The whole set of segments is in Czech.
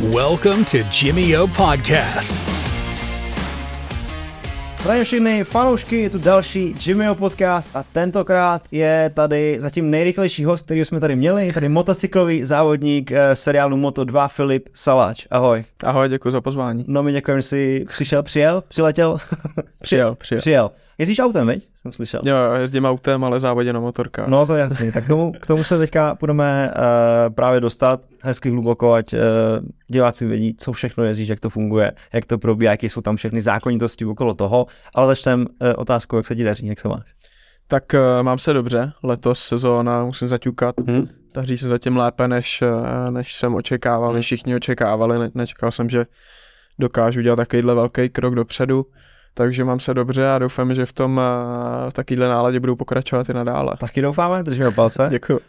Welcome to Jimmy O Podcast. Zdravím všechny fanoušky, je tu další Jimmyho podcast a tentokrát je tady zatím nejrychlejší host, který jsme tady měli, tady motocyklový závodník eh, seriálu Moto2 Filip Saláč. Ahoj. Ahoj, děkuji za pozvání. No mi děkujem, že jsi přišel, přijel, přiletěl? Přijel, přijel. Přijel. Jezdíš autem, veď? Jsem slyšel. Jo, jezdím autem, ale závodě na motorkách. No to je jasný. Tak k tomu, k tomu se teďka budeme uh, právě dostat hezky hluboko, ať uh, diváci vědí, co všechno jezdíš, jak to funguje, jak to probíhá, jaké jsou tam všechny zákonitosti okolo toho. Ale začneme uh, otázkou, jak se ti daří, jak se máš. Tak uh, mám se dobře, letos sezóna musím zaťukat. Hmm. Daří se zatím lépe, než, než jsem očekával, než všichni očekávali. Ne- nečekal jsem, že dokážu dělat takovýhle velký krok dopředu. Takže mám se dobře a doufám, že v tom uh, v takovýhle náladě budu pokračovat i nadále. Taky doufáme, držíme palce. Děkuji. Uh,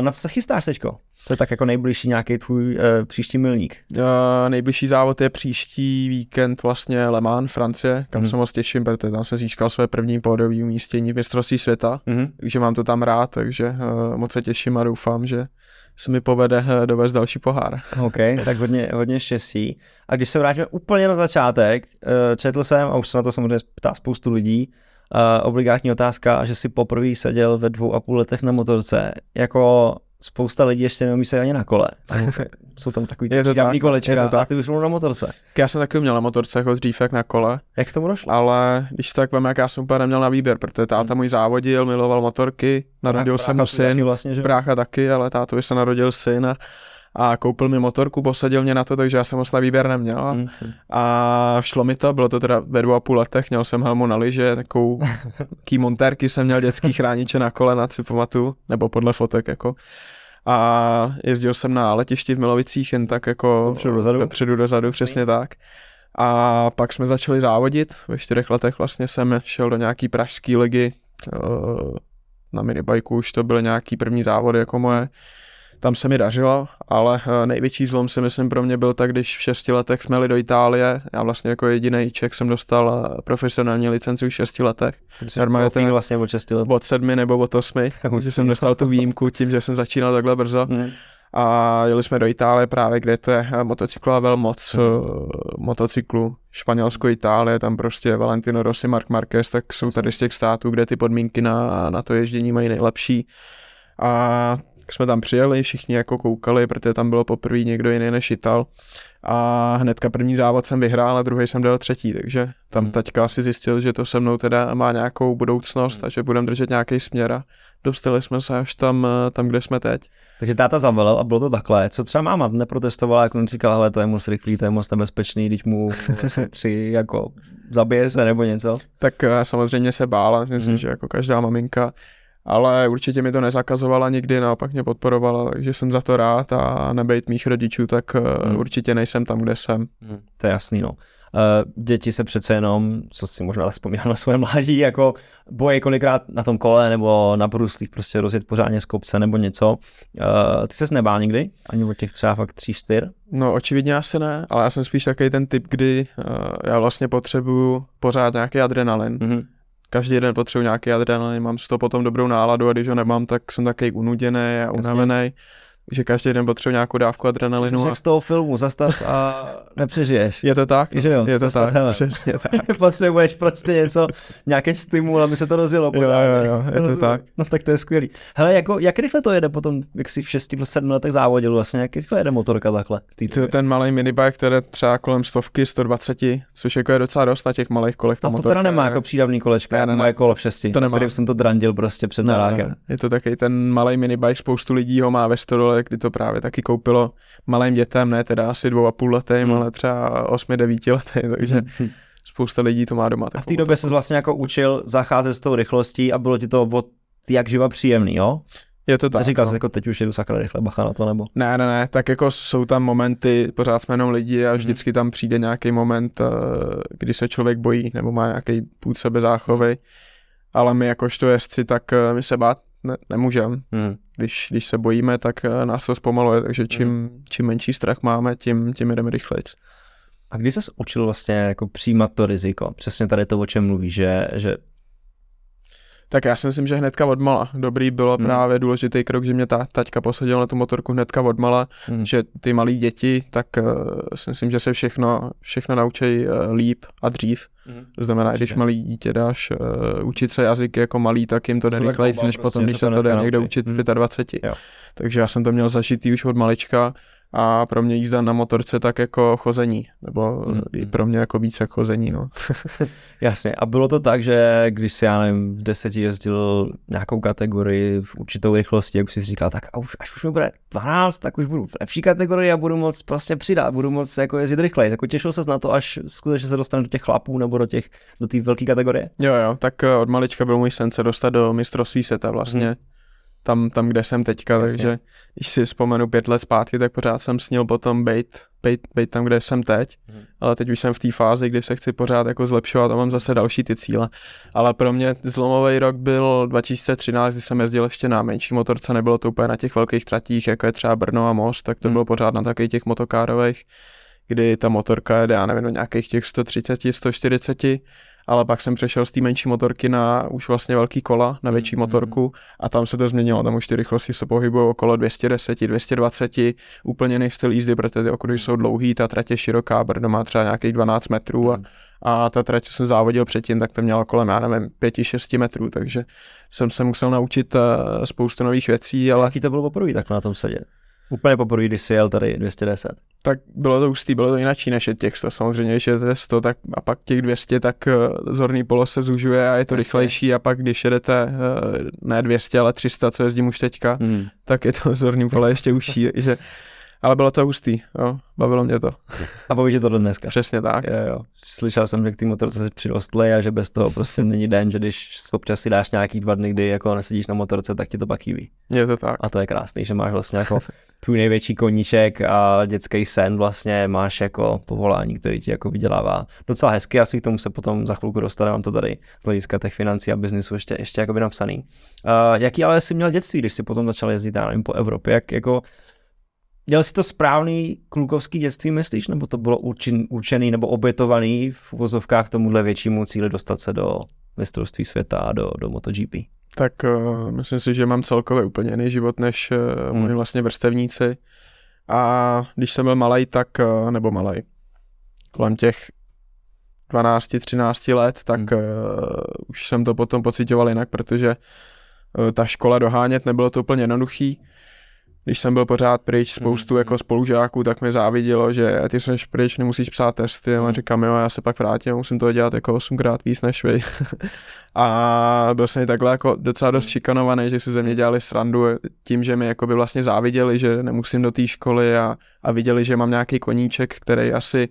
na co se chystáš teďko? Co je tak jako nejbližší nějaký tvůj uh, příští milník? Uh, nejbližší závod je příští víkend vlastně Le Mans, Francie, kam Mhm. se moc těším, protože tam jsem získal své první pódové umístění v mistrovství světa. Mhm. takže mám to tam rád, takže uh, moc se těším a doufám, že se mi povede uh, dovést další pohár. OK, tak hodně, hodně štěstí. A když se vrátíme úplně na začátek, eh, četl jsem, a už se na to samozřejmě ptá spoustu lidí, uh, obligátní otázka, že si poprvé seděl ve dvou a půl letech na motorce. Jako spousta lidí ještě neumí se ani na kole. Jsou tam takový Je to tak, kolečka je to a tak. ty už na motorce. Já jsem taky měl na motorce jako dřív, jak na kole, Jak tomu došlo? ale když se tak vem, jak já jsem úplně neměl na výběr, protože táta můj závodil, miloval motorky, narodil se mu tvůj taky syn, Vlastně, že? brácha taky, ale tátovi se narodil syn a, a koupil mi motorku, posadil mě na to, takže já jsem moc na výběr neměl. A, Mhm. a šlo mi to, bylo to teda ve dvou a půl letech, měl jsem helmu na lyže, takovou ký montérky jsem měl dětský chrániče na kolena, si pamatuju, nebo podle fotek jako. A jezdil jsem na letišti v Milovicích jen tak jako Dopředu, dozadu? Dopředu dozadu, přesně tak. A pak jsme začali závodit, ve čtyřech letech vlastně jsem šel do nějaký pražský ligy, na minibajku už to byly nějaký první závody jako moje, tam se mi dařilo, ale eh, největší zlom si myslím pro mě byl tak, když v šesti letech jsme jeli do Itálie, já vlastně jako jediný Čech jsem dostal eh, profesionální licenci v šesti letech, normálně ten- vlastně od 6 let. od sedmi nebo od osmi, že jsem dostal tu výjimku tím, že jsem začínal takhle brzo Mhm. a jeli jsme do Itálie právě, kde to je eh, motocyklová velmoc Mhm. mm. motocyklu, Španělsko, Itálie, tam prostě Valentino Rossi, Marc Marquez, tak jsou tady z těch států, kde ty podmínky na, na to ježdění mají nejlepší a tak jsme tam přijeli, všichni jako koukali, protože tam bylo poprvé někdo jiný než Ital a hnedka první závod jsem vyhrál a druhý jsem dal třetí, takže tam Hmm. taťka si zjistil, že to se mnou teda má nějakou budoucnost a že budeme držet nějaký směr a dostali jsme se až tam, eh, tam kde jsme teď. Takže táta zavelel a bylo to takhle. Co třeba máma neprotestovala, jako on říkal, hele, to je moc rychlý, to je moc nebezpečný, když mu tři jako zabije se nebo něco. Tak eh, samozřejmě se bála, myslím, Mhm. že jako každá maminka, ale určitě mi to nezakazovala nikdy, naopak mě podporovala, takže jsem za to rád a nebejt mých rodičů, tak Mhm. mm. určitě nejsem tam, kde jsem. To je jasný, no. Uh, děti se přece jenom, co si možná tak vzpomínám na svoje mládí, jako boje kolikrát na tom kole nebo na bruslích prostě rozjet pořádně z kopce nebo něco. Uh, ty ses nebál nikdy? Ani od těch třeba fakt tří, čtyř? No očividně asi ne, ale já jsem spíš takový ten typ, kdy uh, já vlastně potřebuju pořád nějaký adrenalin. Mhm. Každý den potřebuji nějaký adrenalin, mám z toho potom dobrou náladu a když ho nemám, tak jsem takový unuděný a unavený. Takže každý den potřebuji nějakou dávku Jsi adrenalinu. A... jak z toho filmu, zastav a nepřežiješ. Je to tak? Že jo, je to tak, hele. přesně tak. Potřebuješ prostě něco, nějaký stimul, aby se to rozjelo. Jo, jo, jo, je to Rozumím. tak. No tak to je skvělý. Hele, jako, jak rychle to jede potom, jak jsi v 6 plus 7 letech závodil vlastně, jak rychle jede motorka takhle? To ten malý minibike, který třeba kolem stovky, 120, což jako je docela dost na těch malých kolech. ta A to motorka teda nemá jako přídavný kolečka, Ne, ne, ne, moje kolo v šesti, To nemá. kterým jsem to drandil prostě před narákem. Je to taky ten malý minibike, spoustu lidí ho má ve stodole, kdy to právě taky koupilo malým dětem, ne teda asi dvou a půl letým, Hmm. ale třeba osmi, devíti letým, takže spousta lidí to má doma. A v té době se vlastně jako učil zacházet s tou rychlostí a bylo ti to od jak živa příjemný, jo? Je to tak. Říkal no. jsi jako teď už jedu sakra rychle, bacha na to, nebo? Ne, ne, ne, tak jako jsou tam momenty, pořád jsme jenom lidi a vždycky tam přijde nějaký moment, eh, kdy se člověk bojí nebo má nějaký půd sebe záchovy, ale my jakožto jezdci, tak eh, my se bát ne, nemůžeme. Hmm. Když, když se bojíme, tak eh, nás to zpomaluje, takže čím, čím menší strach máme, tím, tím jdeme rychlejc. A kdy jsi učil vlastně jako přijímat to riziko? Přesně tady to, o čem mluvíš, že, že Tak já si myslím, že hnedka odmala. Dobrý bylo hmm. právě důležitý krok, že mě ta taťka posadila na tu motorku hnedka odmala, hmm. že ty malí děti, tak uh, si myslím, že se všechno, všechno naučí uh, líp a dřív. Hmm. To znamená, když malý dítě dáš uh, učit se jazyk jako malý, tak jim to jde rychleji, než potom, když se to jde někde učit v 25. Hmm. Takže já jsem to měl zažitý už od malička a pro mě jízda na motorce tak jako chození, nebo mm. i pro mě jako více jak chození, no. Jasně, a bylo to tak, že když si, já nevím, v deseti jezdil nějakou kategorii v určitou rychlosti, jak si říkal, tak a už, až už mi bude 12, tak už budu v lepší kategorii a budu moc prostě přidat, budu moc jako jezdit rychleji. Jako těšil se na to, až skutečně se dostane do těch chlapů nebo do těch, do té velké kategorie? Jo, jo, tak eh, od malička byl můj sen se dostat do mistrovství světa vlastně. Mm tam, tam kde jsem teďka, Jasně. takže když si vzpomenu pět let zpátky, tak pořád jsem snil potom být, být, být tam, kde jsem teď, hmm. ale teď už jsem v té fázi, kdy se chci pořád jako zlepšovat a mám zase další ty cíle. Ale pro mě zlomový rok byl 2013, kdy jsem jezdil ještě na menší motorce, nebylo to úplně na těch velkých tratích, jako je třeba Brno a Most, tak to hmm. bylo pořád na takových těch motokárových, kdy ta motorka jede, já nevím, do nějakých těch 130, 140 ale pak jsem přešel z té menší motorky na už vlastně velký kola, na větší mm-hmm. motorku a tam se to změnilo, tam už ty rychlosti se pohybují okolo 210, 220, úplně jiný styl jízdy, protože ty okruhy jsou dlouhý, ta trať je široká, Brno má třeba nějakých 12 metrů a, mm. a ta trať, co jsem závodil předtím, tak to měla kolem, já nevím, 5-6 metrů, takže jsem se musel naučit uh, spoustu nových věcí, ale... Jaký to bylo poprvé tak na tom sedět? Úplně poprvé, když jsi jel tady 210. Tak bylo to hustý, bylo to jináčí než je těch 100. Samozřejmě, když jedete 100 tak, a pak těch 200, tak uh, zorný polo se zužuje a je to Jasně. rychlejší a pak když jedete uh, ne 200, ale 300, co jezdím už teďka, hmm. tak je to zorný pole ještě užší, že ale bylo to hustý, jo, bavilo mě to. A baví tě to do dneska. Přesně tak. Jo, jo. Slyšel jsem, že k té motorce si přirostly a že bez toho prostě není den, že když občas si dáš nějaký dva dny, kdy jako nesedíš na motorce, tak ti to pak chybí. Je to tak. A to je krásný, že máš vlastně jako tvůj největší koníček a dětský sen vlastně máš jako povolání, který ti jako vydělává docela hezky, asi k tomu se potom za chvilku dostane, mám to tady z hlediska těch financí a biznisu ještě, ještě jako by napsaný. Uh, jaký ale jsi měl dětství, když jsi potom začal jezdit, já nevím, po Evropě, jak jako Měl jsi to správný klukovský dětství, myslíš, nebo to bylo určen, určený nebo obětovaný v uvozovkách tomuhle většímu cíli dostat se do mistrovství světa a do, do MotoGP? Tak uh, myslím si, že mám celkově úplně jiný život než uh, hmm. vlastně vrstevníci. A když jsem byl malý, tak, uh, nebo malý, kolem těch 12-13 let, tak hmm. uh, už jsem to potom pocitoval jinak, protože uh, ta škola dohánět nebylo to úplně jednoduchý když jsem byl pořád pryč, spoustu mm. jako spolužáků, tak mi závidělo, že ty jsi pryč, nemusíš psát testy, ale mm. říkám, jo, já se pak vrátím, musím to dělat jako osmkrát víc než vy. a byl jsem takhle jako docela dost šikanovaný, že si ze mě dělali srandu tím, že mi jako by vlastně záviděli, že nemusím do té školy a, a viděli, že mám nějaký koníček, který asi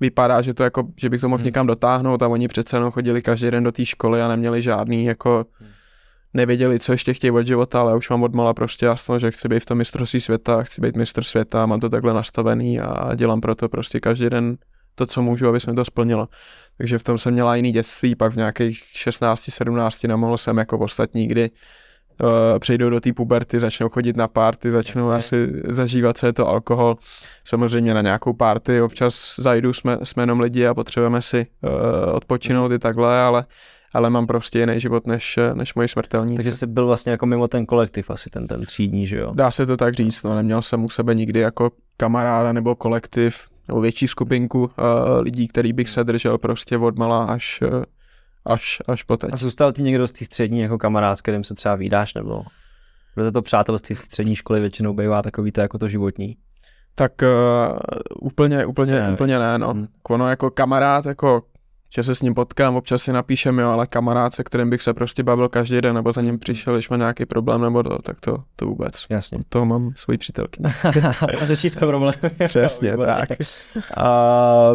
vypadá, že to jako, že bych to mohl někam dotáhnout a oni přece jenom chodili každý den do té školy a neměli žádný jako nevěděli, co ještě chtějí od života, ale už mám odmala prostě jasno, že chci být v tom mistrovství světa, chci být mistr světa, mám to takhle nastavený a dělám proto prostě každý den to, co můžu, aby se to splnilo. Takže v tom jsem měla jiný dětství, pak v nějakých 16-17 nemohl jsem jako ostatní, kdy uh, přejdou do té puberty, začnou chodit na párty, začnou Jasně. asi zažívat, co je to alkohol. Samozřejmě na nějakou párty občas zajdu, jsme, jsme jenom lidi a potřebujeme si uh, odpočinout i takhle, ale ale mám prostě jiný život než, než moji smrtelníci. Takže jsi byl vlastně jako mimo ten kolektiv asi ten, ten třídní, že jo? Dá se to tak říct, no neměl jsem u sebe nikdy jako kamaráda nebo kolektiv nebo větší skupinku uh, lidí, který bych se držel prostě od mala až, uh, až, až po teď. A zůstal ti někdo z té střední jako kamarád, s kterým se třeba vydáš, nebo protože to přátelství z střední školy většinou bývá takový to jako to životní? Tak uh, úplně, úplně, úplně ne, no. Hmm. Ono jako kamarád, jako že se s ním potkám, občas si napíšem, jo, ale kamarád, se kterým bych se prostě bavil každý den, nebo za ním přišel, když má nějaký problém, nebo to, tak to, to vůbec. Jasně. To mám svoji přítelky. Řešíš to problém. Přesně, tak. A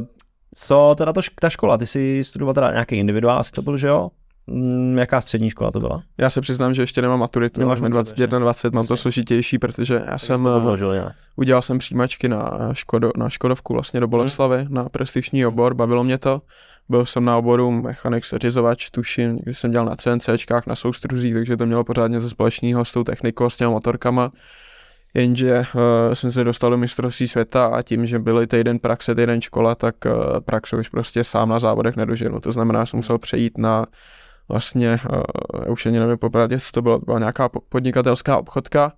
co teda to, ta škola? Ty jsi studoval teda nějaký individuál, asi to byl, že jo? Mm, jaká střední škola to byla? Já se přiznám, že ještě nemám maturitu, Nemáš mám 21, 20, mám to složitější, protože já tak jsem odložil, já. udělal jsem přijímačky na, Škodo, na Škodovku vlastně do Boleslavy, hmm. na prestižní obor, bavilo mě to. Byl jsem na oboru mechanik seřizovač, tuším, když jsem dělal na CNCčkách, na soustruzích, takže to mělo pořádně ze společného s tou technikou, s těmi motorkama. Jenže uh, jsem se dostal do mistrovství světa a tím, že byly týden praxe, týden škola, tak uh, praxe už prostě sám na závodech nedoženu. To znamená, že jsem musel přejít na vlastně, uh, já už ani nevím popravdě, to bylo, byla nějaká podnikatelská obchodka,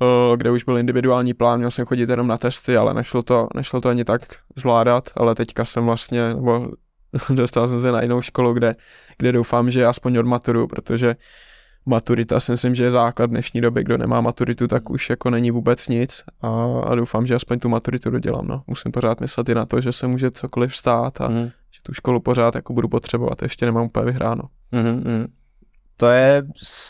uh, kde už byl individuální plán, měl jsem chodit jenom na testy, ale nešlo to, nešlo to ani tak zvládat, ale teďka jsem vlastně, nebo dostal jsem se na jinou školu, kde, kde doufám, že aspoň odmaturu, protože maturita si myslím, že je základ dnešní doby, kdo nemá maturitu, tak už jako není vůbec nic a, a doufám, že aspoň tu maturitu dodělám, no. Musím pořád myslet i na to, že se může cokoliv stát a mm. že tu školu pořád jako budu potřebovat, ještě nemám úplně vyhráno. Mm-hmm. To je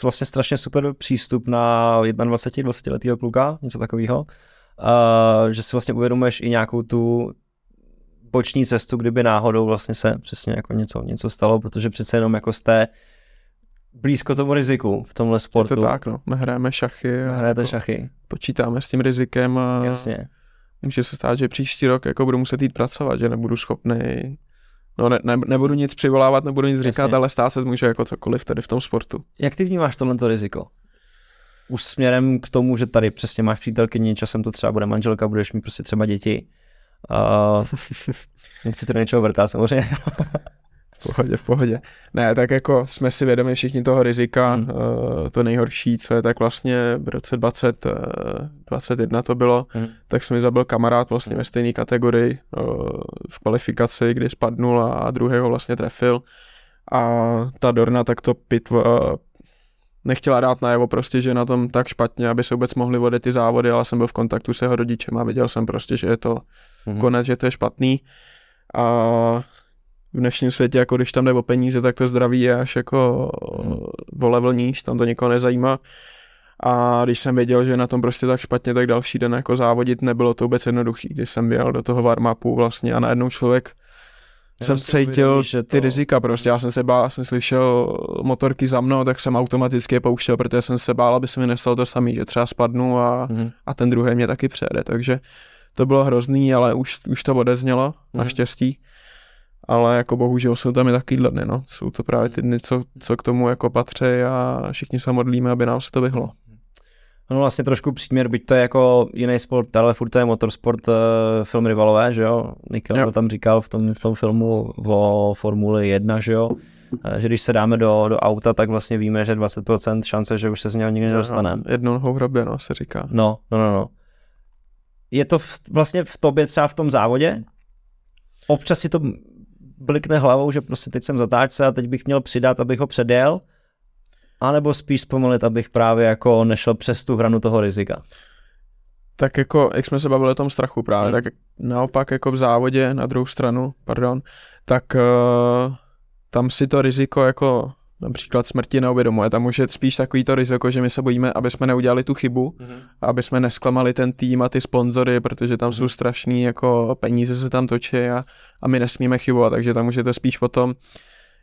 vlastně strašně super přístup na 21-20 letého kluka, něco takového, uh, že si vlastně uvědomuješ i nějakou tu boční cestu, kdyby náhodou vlastně se přesně jako něco, něco stalo, protože přece jenom jako jste blízko tomu riziku v tomhle sportu. Je to tak, no. My hrajeme šachy. Hrajete jako šachy. Počítáme s tím rizikem a Jasně. může se stát, že příští rok jako budu muset jít pracovat, že nebudu schopný No ne, ne, nebudu nic přivolávat, nebudu nic Jasně. říkat, ale stát se může jako cokoliv tady v tom sportu. Jak ty vnímáš tohle riziko? Už směrem k tomu, že tady přesně máš přítelkyni, časem to třeba bude manželka, budeš mít prostě třeba děti. Uh, nechci to něčeho vrtat samozřejmě. v pohodě, v pohodě. Ne, tak jako jsme si vědomi všichni toho rizika, hmm. uh, to nejhorší, co je tak vlastně v roce 20, uh, 21 to bylo, hmm. tak se mi zabil kamarád vlastně hmm. ve stejné kategorii uh, v kvalifikaci, kdy spadnul a druhého vlastně trefil a ta Dorna tak to pitv, uh, nechtěla dát najevo prostě, že na tom tak špatně, aby se vůbec mohli vodit ty závody, ale jsem byl v kontaktu s jeho rodičem a viděl jsem prostě, že je to hmm. konec, že to je špatný. A v dnešním světě, jako když tam jde o peníze, tak to zdraví je až jako hmm. o level níž, tam to nikoho nezajímá. A když jsem věděl, že je na tom prostě tak špatně, tak další den jako závodit nebylo to vůbec jednoduchý, když jsem byl do toho warm-upu vlastně a najednou člověk já jsem cítil že to... ty rizika prostě, já jsem se bál, jsem slyšel motorky za mnou, tak jsem automaticky je pouštěl, protože jsem se bál, aby se mi nestalo to samý, že třeba spadnu a, mm. a ten druhý mě taky přejede, takže to bylo hrozný, ale už, už to odeznělo, mm. naštěstí ale jako bohužel jsou tam i takovýhle dny, no. Jsou to právě ty dny, co, co k tomu jako patří a všichni se modlíme, aby nám se to vyhlo. No vlastně trošku příměr, byť to je jako jiný sport, ale furt to je motorsport, uh, film Rivalové, že jo? Nikkel jo. to tam říkal v tom, v tom filmu o Formuli 1, že jo? Uh, že když se dáme do, do auta, tak vlastně víme, že 20% šance, že už se z něho nikdy nedostaneme. Jednou hrabě, no, se říká. No, no, no, no. Je to v, vlastně v tobě třeba v tom závodě? Občas si to blikne hlavou, že prostě teď jsem zatáčce a teď bych měl přidat, abych ho předjel, anebo spíš zpomalit, abych právě jako nešel přes tu hranu toho rizika. Tak jako, jak jsme se bavili o tom strachu právě, hmm. tak naopak jako v závodě na druhou stranu, pardon, tak uh, tam si to riziko jako například smrti neuvědomuje. Tam už je spíš takový to riziko, že my se bojíme, aby jsme neudělali tu chybu, mm-hmm. aby jsme nesklamali ten tým a ty sponzory, protože tam mm-hmm. jsou strašný, jako peníze se tam točí a, a my nesmíme chybovat, takže tam už je to spíš potom,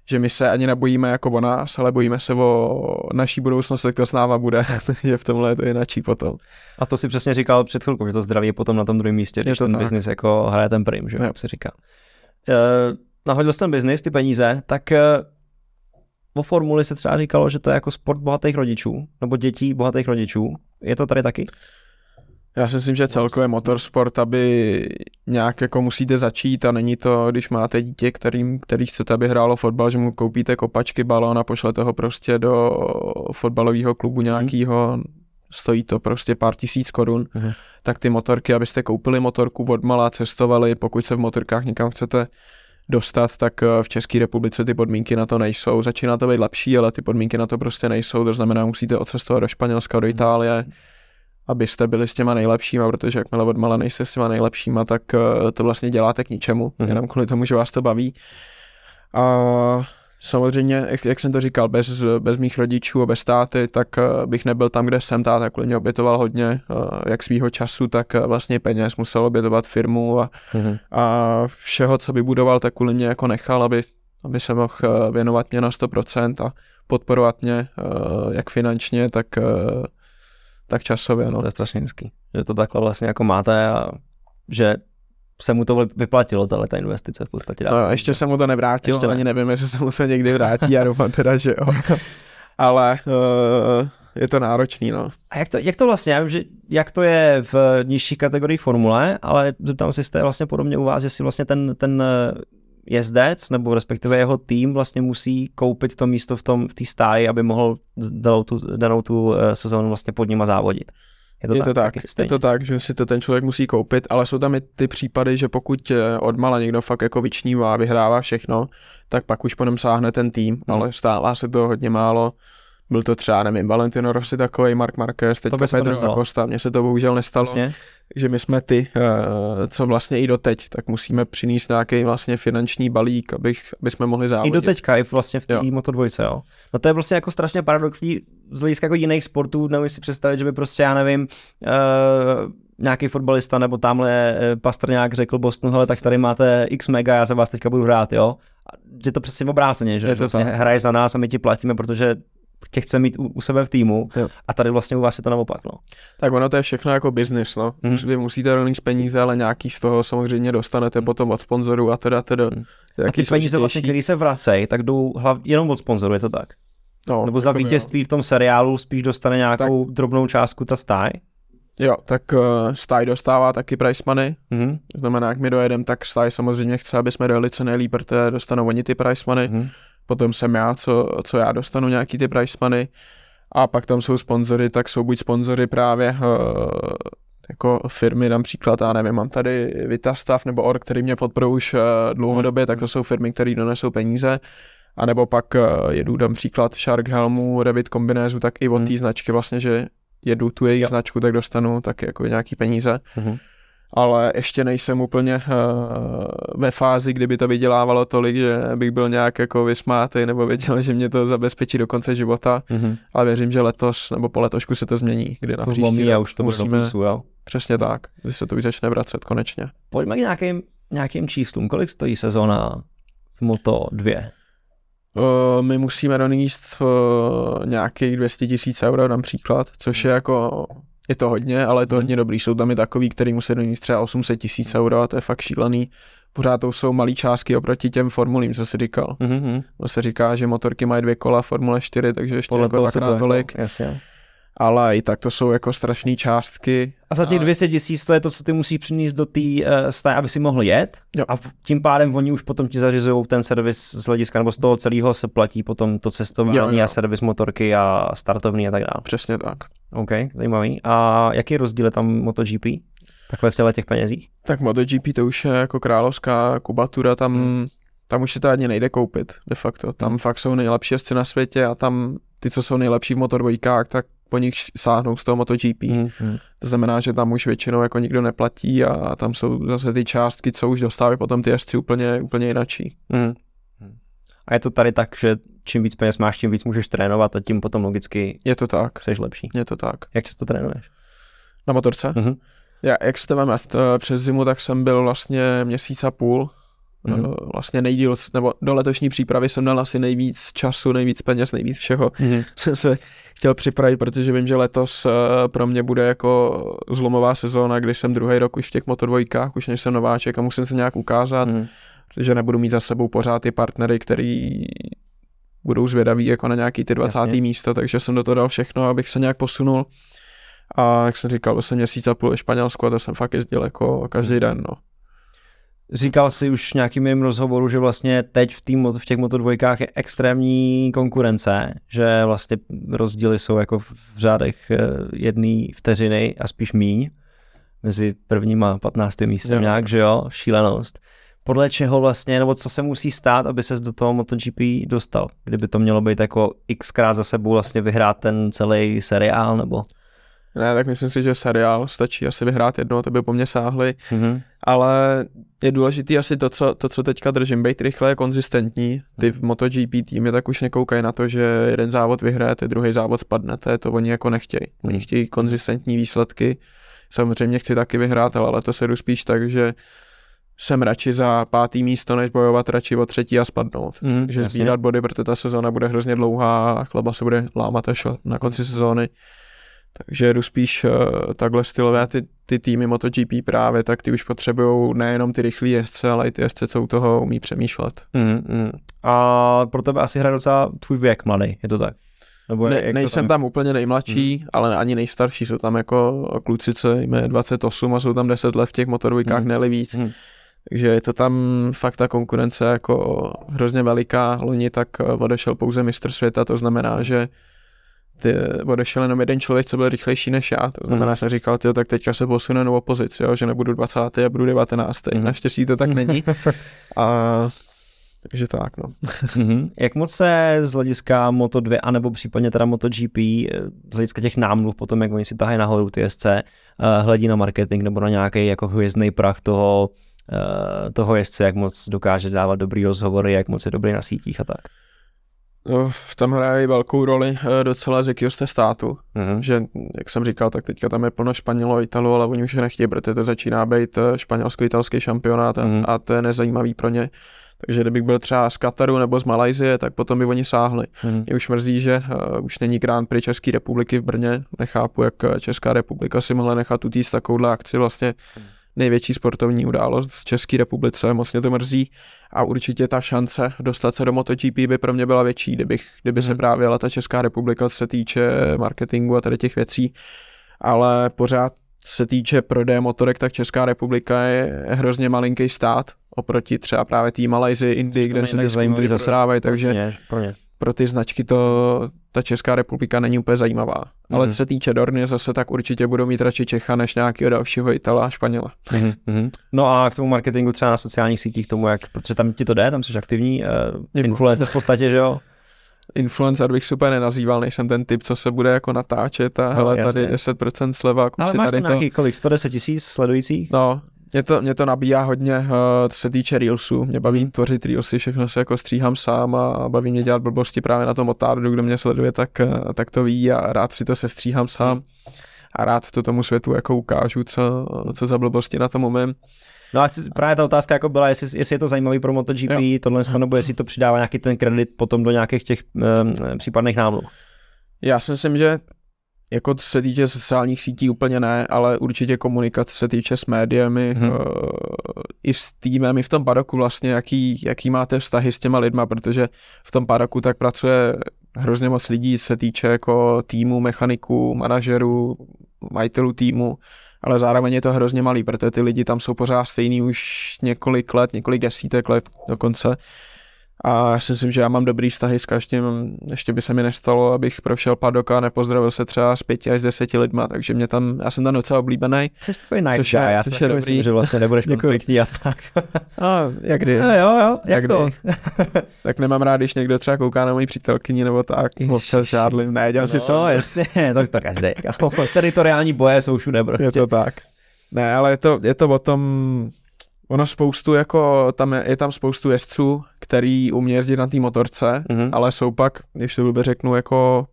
že my se ani nebojíme jako o nás, ale bojíme se o naší budoucnost, jak to s náma bude, že v tomhle je to jináčí potom. A to si přesně říkal před chvilkou, že to zdraví je potom na tom druhém místě, když ten biznis jako hraje ten prim, že jak se říká. Uh, nahodil jsi ten biznis, ty peníze, tak uh, o formuli se třeba říkalo, že to je jako sport bohatých rodičů, nebo dětí bohatých rodičů. Je to tady taky? Já si myslím, že celkově motorsport, aby nějak jako musíte začít a není to, když máte dítě, kterým, který chcete, aby hrálo fotbal, že mu koupíte kopačky, balón a pošlete ho prostě do fotbalového klubu nějakého, hmm. stojí to prostě pár tisíc korun, hmm. tak ty motorky, abyste koupili motorku od malá, cestovali, pokud se v motorkách někam chcete dostat, tak eh, v České republice ty podmínky na to nejsou. Začíná to být lepší, ale ty podmínky na to prostě nejsou, to znamená, musíte odcestovat do Španělska, do Itálie, abyste byli s těma nejlepšíma, protože jakmile odmala nejste s těma nejlepšíma, tak eh, to vlastně děláte k ničemu, mm-hmm. jenom kvůli tomu, že vás to baví. A Samozřejmě, jak, jak jsem to říkal, bez, bez mých rodičů a bez táty, tak uh, bych nebyl tam, kde jsem. Táta kvůli mě obětoval hodně, uh, jak svýho času, tak uh, vlastně peněz, musel obětovat firmu a, mm-hmm. a všeho, co by budoval, tak kvůli mě jako nechal, aby, aby se mohl věnovat mě na 100% a podporovat mě jak finančně, tak, tak časově. No. To je strašně hezký, že to takhle vlastně jako máte a že se mu to vyplatilo, tahle ta investice v podstatě. No, ještě říct. se mu to nevrátil, ještě ani ne. nevím, jestli se mu to někdy vrátí, já doufám teda, že jo. Ale uh, je to náročný, no. A jak to, jak to vlastně, já vím, že jak to je v nižších kategoriích formule, ale zeptám se, jestli je vlastně podobně u vás, jestli vlastně ten, ten jezdec, nebo respektive jeho tým vlastně musí koupit to místo v tom v té stáji, aby mohl danou tu, danou tu uh, sezónu vlastně pod nima závodit. Je to, je, tak, to tak, je to tak, že si to ten člověk musí koupit, ale jsou tam i ty případy, že pokud eh, odmala někdo fakt jako vyčnívá, vyhrává všechno, tak pak už po něm sáhne ten tým, hmm. ale stává se to hodně málo byl to třeba, nevím, Valentino Rossi takový, Mark Marquez, teďka Petr Costa, mně se to bohužel nestalo, vlastně? že my jsme ty, uh, co vlastně i doteď, tak musíme přinést nějaký vlastně finanční balík, abych, aby jsme mohli závodit. I do teďka, i vlastně v té Moto dvojce, jo. No to je vlastně jako strašně paradoxní z hlediska jako jiných sportů, nevím si představit, že by prostě, já nevím, uh, nějaký fotbalista nebo tamhle uh, Pastrňák řekl Bostonu, hele, tak tady máte x mega, já za vás teďka budu hrát, jo. Je to přesně obráceně, že, je to vlastně hraješ za nás a my ti platíme, protože tě chce mít u, u sebe v týmu jo. a tady vlastně u vás je to naopak. No. Tak ono to je všechno jako business, no. Hmm. Vy musíte rovnit peníze, ale nějaký z toho samozřejmě dostanete hmm. potom od sponzorů a teda teda. Hmm. A ty peníze vlastně, které se vracejí, tak jdou hlav, jenom od sponzorů, je to tak? No, Nebo za jako vítězství jo. v tom seriálu spíš dostane nějakou tak, drobnou částku ta stáj? Jo, tak uh, stáj dostává taky price money. Mm-hmm. Znamená, jak my dojedeme, tak stáj samozřejmě chce, aby jsme dojeli co nejlíp, protože dostanou oni ty price money. Mm-hmm potom jsem já, co, co já dostanu nějaký ty price money. A pak tam jsou sponzory, tak jsou buď sponzory právě uh, jako firmy, například, já nevím, mám tady Vitastav nebo OR, který mě podporují už uh, dlouhodobě, tak to jsou firmy, které donesou peníze, a nebo pak uh, jedu příklad Shark Helmu, Revit kombinézu, tak i od té značky vlastně, že jedu tu jejich jo. značku, tak dostanu taky jako nějaký peníze. Mm-hmm ale ještě nejsem úplně uh, ve fázi, kdyby to vydělávalo tolik, že bych byl nějak jako vysmátý nebo věděl, že mě to zabezpečí do konce života, mm-hmm. ale věřím, že letos nebo po letošku se to změní, kdy to na zlomí a už to musíme, plusu, jo? Přesně tak, kdy se to už začne vracet konečně. Pojďme k nějakým, nějakým číslům. Kolik stojí sezóna v Moto 2? Uh, my musíme doníst uh, nějakých 200 tisíc euro například, což je jako je to hodně, ale je to mhm. hodně dobrý. Jsou tam i takový, který musí donést třeba 800 tisíc euro a to je fakt šílený. Pořád to jsou malé částky oproti těm formulím, co si říkal. Mm-hmm. To se říká, že motorky mají dvě kola, Formule 4, takže ještě Podle jako dvakrát tolik. Jako, jasně ale i tak to jsou jako strašné částky. A za těch 200 tisíc to je to, co ty musíš přinést do té uh, stáje, aby si mohl jet jo. a tím pádem oni už potom ti zařizují ten servis z hlediska, nebo z toho celého se platí potom to cestování jo, jo. a servis motorky a startovní a tak dále. Přesně tak. OK, zajímavý. A jaký rozdíl je tam MotoGP? Takhle v těle těch penězích? Tak MotoGP to už je jako královská kubatura, tam, hmm. tam už se to ani nejde koupit, de facto. Tam hmm. fakt jsou nejlepší jezdci na světě a tam ty, co jsou nejlepší v motorbojkách, tak po nich sáhnou z toho MotoGP. Mm-hmm. To znamená, že tam už většinou jako nikdo neplatí a tam jsou zase ty částky, co už dostávají potom ty jezdci úplně, úplně jinačí. Mm. A je to tady tak, že čím víc peněz máš, tím víc můžeš trénovat a tím potom logicky je to tak. jsi lepší. Je to tak. Jak často trénuješ? Na motorce? Mm-hmm. Já, jak se to veme, přes zimu tak jsem byl vlastně měsíc a půl Mm-hmm. Vlastně nejdíl, nebo do letošní přípravy jsem dal asi nejvíc času, nejvíc peněz, nejvíc všeho. Mm-hmm. Jsem se chtěl připravit, protože vím, že letos uh, pro mě bude jako zlomová sezóna, kdy jsem druhý rok už v těch motodvojkách, už nejsem nováček a musím se nějak ukázat, mm-hmm. protože nebudu mít za sebou pořád ty partnery, který budou zvědaví jako na nějaký ty 20. Jasně. místo, takže jsem do toho dal všechno, abych se nějak posunul. A jak jsem říkal, byl jsem měsíc a půl ve Španělsku a to jsem fakt jezdil jako každý mhm. den, no. Říkal si už v nějakým mým rozhovoru, že vlastně teď v, tým, v těch motodvojkách je extrémní konkurence, že vlastně rozdíly jsou jako v řádech eh, jedné vteřiny a spíš míň mezi prvním a patnáctým místem jo. nějak, že jo, šílenost. Podle čeho vlastně, nebo co se musí stát, aby ses do toho MotoGP dostal? Kdyby to mělo být jako xkrát za sebou vlastně vyhrát ten celý seriál, nebo? Ne, tak myslím si, že seriál stačí asi vyhrát jedno, to by po mně sáhli, mm-hmm. ale je důležitý asi to, co, to, co teďka držím, být rychle konzistentní. Ty v MotoGP týmy tak už nekoukají na to, že jeden závod vyhráte, druhý závod spadnete, to oni jako nechtějí. Oni mhm. chtějí konzistentní výsledky. Samozřejmě chci taky vyhrát, ale to se jdu spíš tak, že jsem radši za pátý místo, než bojovat radši o třetí a spadnout. Mm, že sbírat body, protože ta sezóna bude hrozně dlouhá a chleba se bude lámat až na konci sezóny. Takže jdu spíš uh, takhle stylové ty, ty týmy MotoGP právě, tak ty už potřebují nejenom ty rychlé jezdce, ale i ty jezdce, co u toho umí přemýšlet. Mm, mm. A pro tebe asi hraje docela tvůj věk mladý, je to tak? Nebo ne, nejsem tam... tam úplně nejmladší, mm. ale ani nejstarší, jsou tam jako kluci, co jim 28 a jsou tam 10 let v těch motorvojkách, mm. neli víc. Mm. Takže je to tam fakt ta konkurence jako hrozně veliká. Loni tak eh, odešel pouze mistr světa, to znamená, že ty, odešel jenom jeden člověk, co byl rychlejší než já. To znamená, mm. jsem říkal, tyjo, tak teďka se posunu novou pozici, jo, že nebudu 20. a budu 19. Mm. Naštěstí to tak není. a takže tak, no. mm-hmm. Jak moc se z hlediska Moto2 anebo případně teda MotoGP, eh, z hlediska těch námluv potom, jak oni si tahají nahoru ty SC, uh, hledí na marketing nebo na nějaký jako hvězdný prach toho, uh, toho jezdce, jak moc dokáže dávat dobrý rozhovory, jak moc je dobrý na sítích a tak? No, tam hraje velkou roli docela z jakého jste státu, mm-hmm. že jak jsem říkal, tak teďka tam je plno Španělo, Italo, ale oni už nechtějí, protože to začíná být španělsko-italský šampionát a, mm-hmm. a to je nezajímavý pro ně. Takže kdybych byl třeba z Kataru nebo z Malajzie, tak potom by oni sáhli. Hmm. Mě už mrzí, že uh, už není Grand Prix České republiky v Brně. Nechápu, jak Česká republika si mohla nechat utíct takovouhle akci vlastně největší sportovní událost z České republice, moc mě to mrzí a určitě ta šance dostat se do MotoGP by pro mě byla větší, kdybych, kdyby hmm. se právě ta Česká republika se týče marketingu a tady těch věcí, ale pořád se týče prodeje motorek, tak Česká republika je hrozně malinký stát oproti třeba právě té Malajzi, Indii, kde se ty zasrávají, takže pro, mě, pro, mě. Pro ty značky to ta Česká republika není úplně zajímavá. Mm-hmm. Ale co se týče Dorny zase, tak určitě budou mít radši Čecha než nějakého dalšího Itala a Španěla. Mm-hmm. No a k tomu marketingu třeba na sociálních sítích, tomu jak, protože tam ti to jde, tam jsi aktivní, uh, influencer v podstatě, že jo? influencer bych super nenazýval, nejsem ten typ, co se bude jako natáčet a no, hele, jasně. tady 10% sleva. Ale máš tady to nějaký kolik, 110 tisíc sledujících? No, mě to, mě to nabíjá hodně, uh, co se týče Reelsu. Mě baví hmm. tvořit Reelsy, všechno se jako stříhám sám a baví mě dělat blbosti právě na tom otáru, kdo mě sleduje, tak, uh, tak to ví a rád si to se stříhám sám. A rád to tomu světu jako ukážu, co, co za blbosti na tom umím. No a právě ta otázka jako byla, jestli, jestli je to zajímavý pro MotoGP, jo. tohle nebo jestli to přidává nějaký ten kredit potom do nějakých těch um, případných námluv. Já si myslím, že jako se týče sociálních sítí úplně ne, ale určitě komunikace se týče s médiemi, hmm. uh, i s týmem, i v tom paroku vlastně, jaký, jaký máte vztahy s těma lidma, protože v tom paroku tak pracuje hrozně moc lidí, se týče jako týmu, mechaniků, manažerů, majitelů týmu, ale zároveň je to hrozně malý, protože ty lidi tam jsou pořád stejný už několik let, několik desítek let dokonce a já si myslím, že já mám dobrý vztahy s každým. Ještě by se mi nestalo, abych prošel padoka a nepozdravil se třeba s pěti až s deseti lidma, takže mě tam, já jsem tam docela oblíbený. Jsi takový nice což je, já což je dobrý. myslím, že vlastně nebudeš konfliktní a tak. A jak kdy? No, jo, jo, jak, jak to? tak nemám rád, když někdo třeba kouká na moji přítelkyni nebo tak, občas žádlím, ne, dělám no, si to. jasně, to, to každý. Teritoriální boje jsou všude prostě. Je to tak. Ne, ale je to, je to o tom, Ono spoustu, jako tam je, je tam spoustu jezdců, který umí jezdit na té motorce, mm-hmm. ale jsou pak, když to blbě řeknu, jako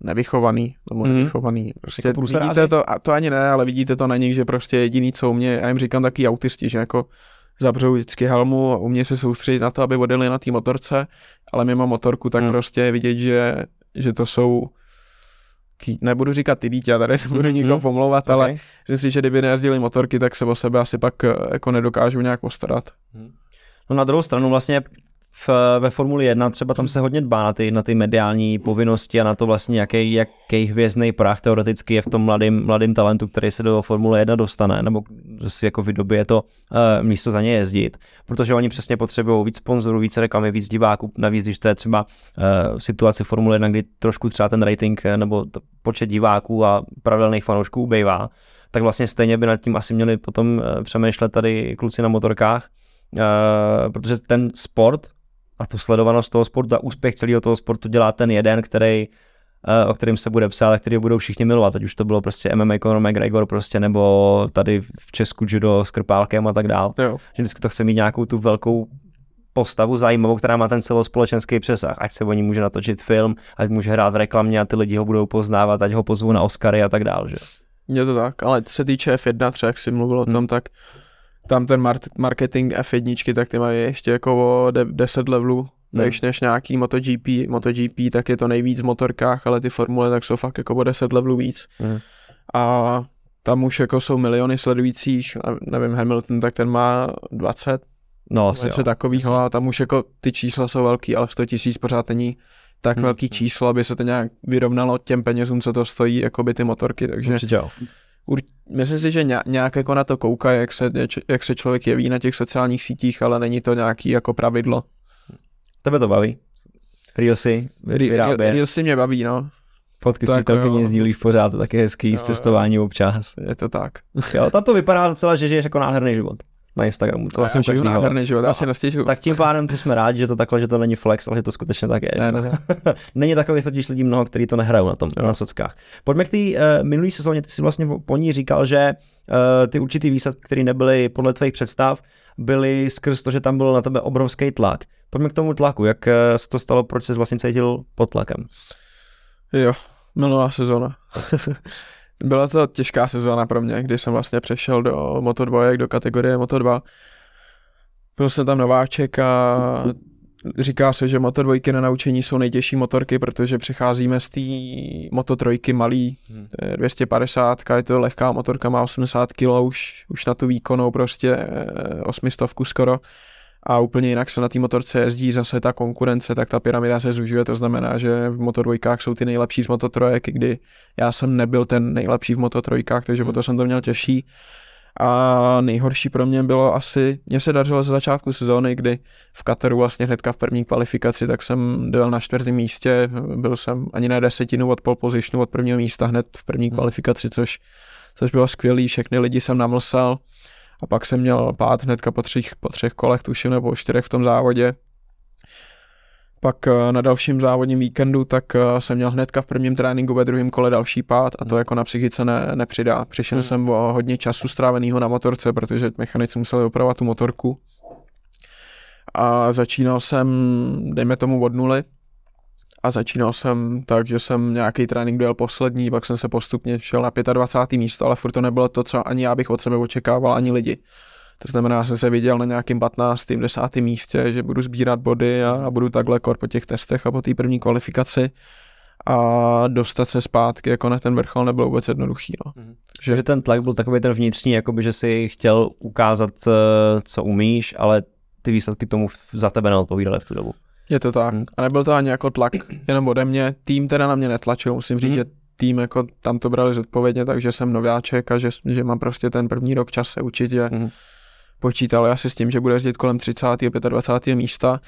nevychovaný, nebo mm-hmm. nevychovaný. Prostě jako vidíte to, a to ani ne, ale vidíte to na nich, že prostě jediný, co umě, já jim říkám taky autisti, že jako zavřou vždycky helmu a umě se soustředit na to, aby odjeli na té motorce, ale mimo motorku, tak mm. prostě je vidět, že, že to jsou nebudu říkat ty dítě, tady nebudu nikoho pomlouvat, okay. ale že si, že kdyby nejezdili motorky, tak se o sebe asi pak eh, jako nedokážou nějak postarat. No na druhou stranu vlastně v, ve Formuli 1 třeba tam se hodně dbá na ty, na ty mediální povinnosti a na to vlastně, jaký, jaký hvězdný prach teoreticky je v tom mladým, mladým talentu, který se do Formule 1 dostane, nebo si jako vydobije to uh, místo za ně jezdit, protože oni přesně potřebují víc sponzorů, víc reklamy, víc diváků, navíc když to je třeba uh, situace Formule 1, kdy trošku třeba ten rating eh, nebo počet diváků a pravidelných fanoušků ubejvá, tak vlastně stejně by nad tím asi měli potom přemýšlet tady kluci na motorkách, Uh, protože ten sport a tu sledovanost toho sportu a úspěch celého toho sportu dělá ten jeden, který o kterým se bude psát a který budou všichni milovat, ať už to bylo prostě MMA Conor McGregor prostě, nebo tady v Česku judo s krpálkem a tak dál. Že vždycky to chce mít nějakou tu velkou postavu zajímavou, která má ten celospolečenský přesah, ať se o ní může natočit film, ať může hrát v reklamě a ty lidi ho budou poznávat, ať ho pozvou na Oscary a tak dál, že? Je to tak, ale co se týče F1 třeba, jak jsi mluvil o tom, hmm. tak tam ten marketing F1, tak ty mají ještě jako o 10 levelů hmm. než nějaký MotoGP. MotoGP tak je to nejvíc v motorkách, ale ty formule tak jsou fakt jako o 10 levelů víc. Hmm. A tam už jako jsou miliony sledujících, nevím, Hamilton, tak ten má 20, no, něco takového a tam už jako ty čísla jsou velký, ale 100 tisíc pořád není tak hmm. velký číslo, aby se to nějak vyrovnalo těm penězům, co to stojí, jako by ty motorky, takže Určitě jo myslím si, že nějak jako na to kouká, jak se, jak se člověk jeví na těch sociálních sítích, ale není to nějaký jako pravidlo. Tebe to baví? Reelsy? Reelsy mě baví, no. Fotky přítelkyně jako sdílíš pořád, to taky hezký, jo, cestování občas. Je to tak. jo, tam to vypadá docela, že žiješ jako nádherný život na Instagramu. To jsem žiju nádherný život, já si nestěžuju. Tak tím pádem jsme rádi, že to takhle, že to není flex, ale že to skutečně tak je. Ne, ne. není takových totiž lidí mnoho, kteří to nehrajou na tom, jo. na sockách. Pojďme k té uh, minulý sezóně, ty jsi vlastně po ní říkal, že uh, ty určitý výsledky, které nebyly podle tvých představ, byly skrz to, že tam byl na tebe obrovský tlak. Pojďme k tomu tlaku, jak uh, se to stalo, proč jsi vlastně cítil pod tlakem? Jo, minulá sezóna. Byla to těžká sezóna pro mě, kdy jsem vlastně přešel do Moto2, do kategorie Moto2. Byl jsem tam nováček a říká se, že Moto2 na naučení jsou nejtěžší motorky, protože přecházíme z té Moto3 malý, 250, je to lehká motorka, má 80 kg už, už na tu výkonou prostě 800 eh, skoro úplně jinak se na té motorce jezdí zase ta konkurence, tak ta pyramida se zužuje, to znamená, že v Moto2 jsou ty nejlepší z Moto3, kdy já jsem nebyl ten nejlepší v Moto3, takže hmm. to jsem to měl těžší. A nejhorší pro mě bylo asi, mně se dařilo ze začátku sezóny, kdy v Kataru vlastně hnedka v první kvalifikaci, tak jsem dojel na čtvrtém místě, byl jsem ani na desetinu od pole positionu od prvního místa hned v první hmm. kvalifikaci, což, což bylo skvělý, všechny lidi jsem namlsal a pak jsem měl pád hnedka po třech, po třech kolech, tuším, nebo čtyřech v tom závodě. Pak eh, na dalším závodním víkendu, tak eh, jsem měl hnedka v prvním tréninku ve druhém kole další pád a to hmm. jako na psychice ne, nepřidá. Přišel hmm. jsem o hodně času stráveného na motorce, protože mechanici museli opravovat tu motorku. A začínal jsem, dejme tomu od nuly, a začínal jsem tak, že jsem nějaký trénink dojel poslední, pak jsem se postupně šel na 25. místo, ale furt to nebylo to, co ani já bych od sebe očekával, ani lidi. To znamená, že jsem se viděl na nějakým 15. 10. místě, že budu sbírat body a, budu takhle kor po těch testech a po té první kvalifikaci a dostat se zpátky jako na ten vrchol nebylo vůbec jednoduchý. No. Mm. Že... že ten tlak byl takový ten vnitřní, jakoby, že si chtěl ukázat, eh, co umíš, ale ty výsledky tomu za tebe neodpovídaly v tu dobu. Je to tak. Hmm. A nebyl to ani jako tlak jenom ode mě. Tým teda na mě netlačil, musím říct, hmm. že tým jako tam to brali zodpovědně, takže jsem nováček a že, že mám prostě ten první rok čas se učit, že hmm. počítali asi s tím, že bude jezdit kolem 30. a 25. místa,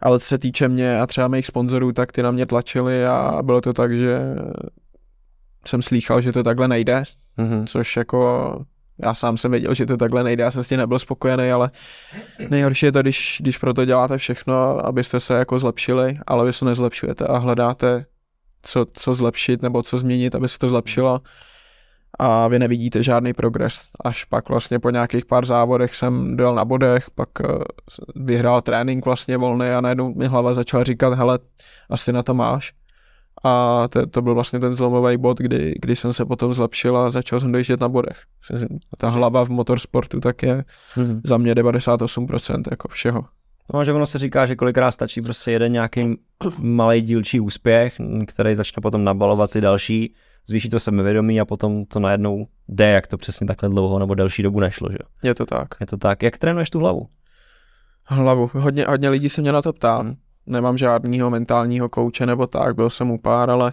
ale co se týče mě a třeba mých sponzorů, tak ty na mě tlačili a bylo to tak, že jsem slýchal, že to takhle nejde, hmm. což jako já sám jsem věděl, že to takhle nejde, já jsem s tím nebyl spokojený, ale nejhorší je to, když, když proto děláte všechno, abyste se jako zlepšili, ale vy se nezlepšujete a hledáte, co, co zlepšit nebo co změnit, aby se to zlepšilo a vy nevidíte žádný progres. Až pak vlastně po nějakých pár závodech jsem dojel na bodech, pak eh, vyhrál trénink vlastně volný a najednou mi hlava začala říkat, hele, asi na to máš a to, to byl vlastně ten zlomový bod, kdy, kdy jsem se potom zlepšil a začal jsem dojíždět na bodech. Ta hlava v motorsportu tak je mm-hmm. za mě 98% jako všeho. No, že ono se říká, že kolikrát stačí prostě jeden nějaký malý dílčí úspěch, který začne potom nabalovat ty další, zvýší to sebevědomí a potom to najednou jde, jak to přesně takhle dlouho nebo delší dobu nešlo, že? Je to tak. Je to tak. Jak trénuješ tu hlavu? Hlavu. Hodně, hodně lidí se mě na to ptá. Hmm nemám žádného mentálního kouče nebo tak, byl jsem u pár, ale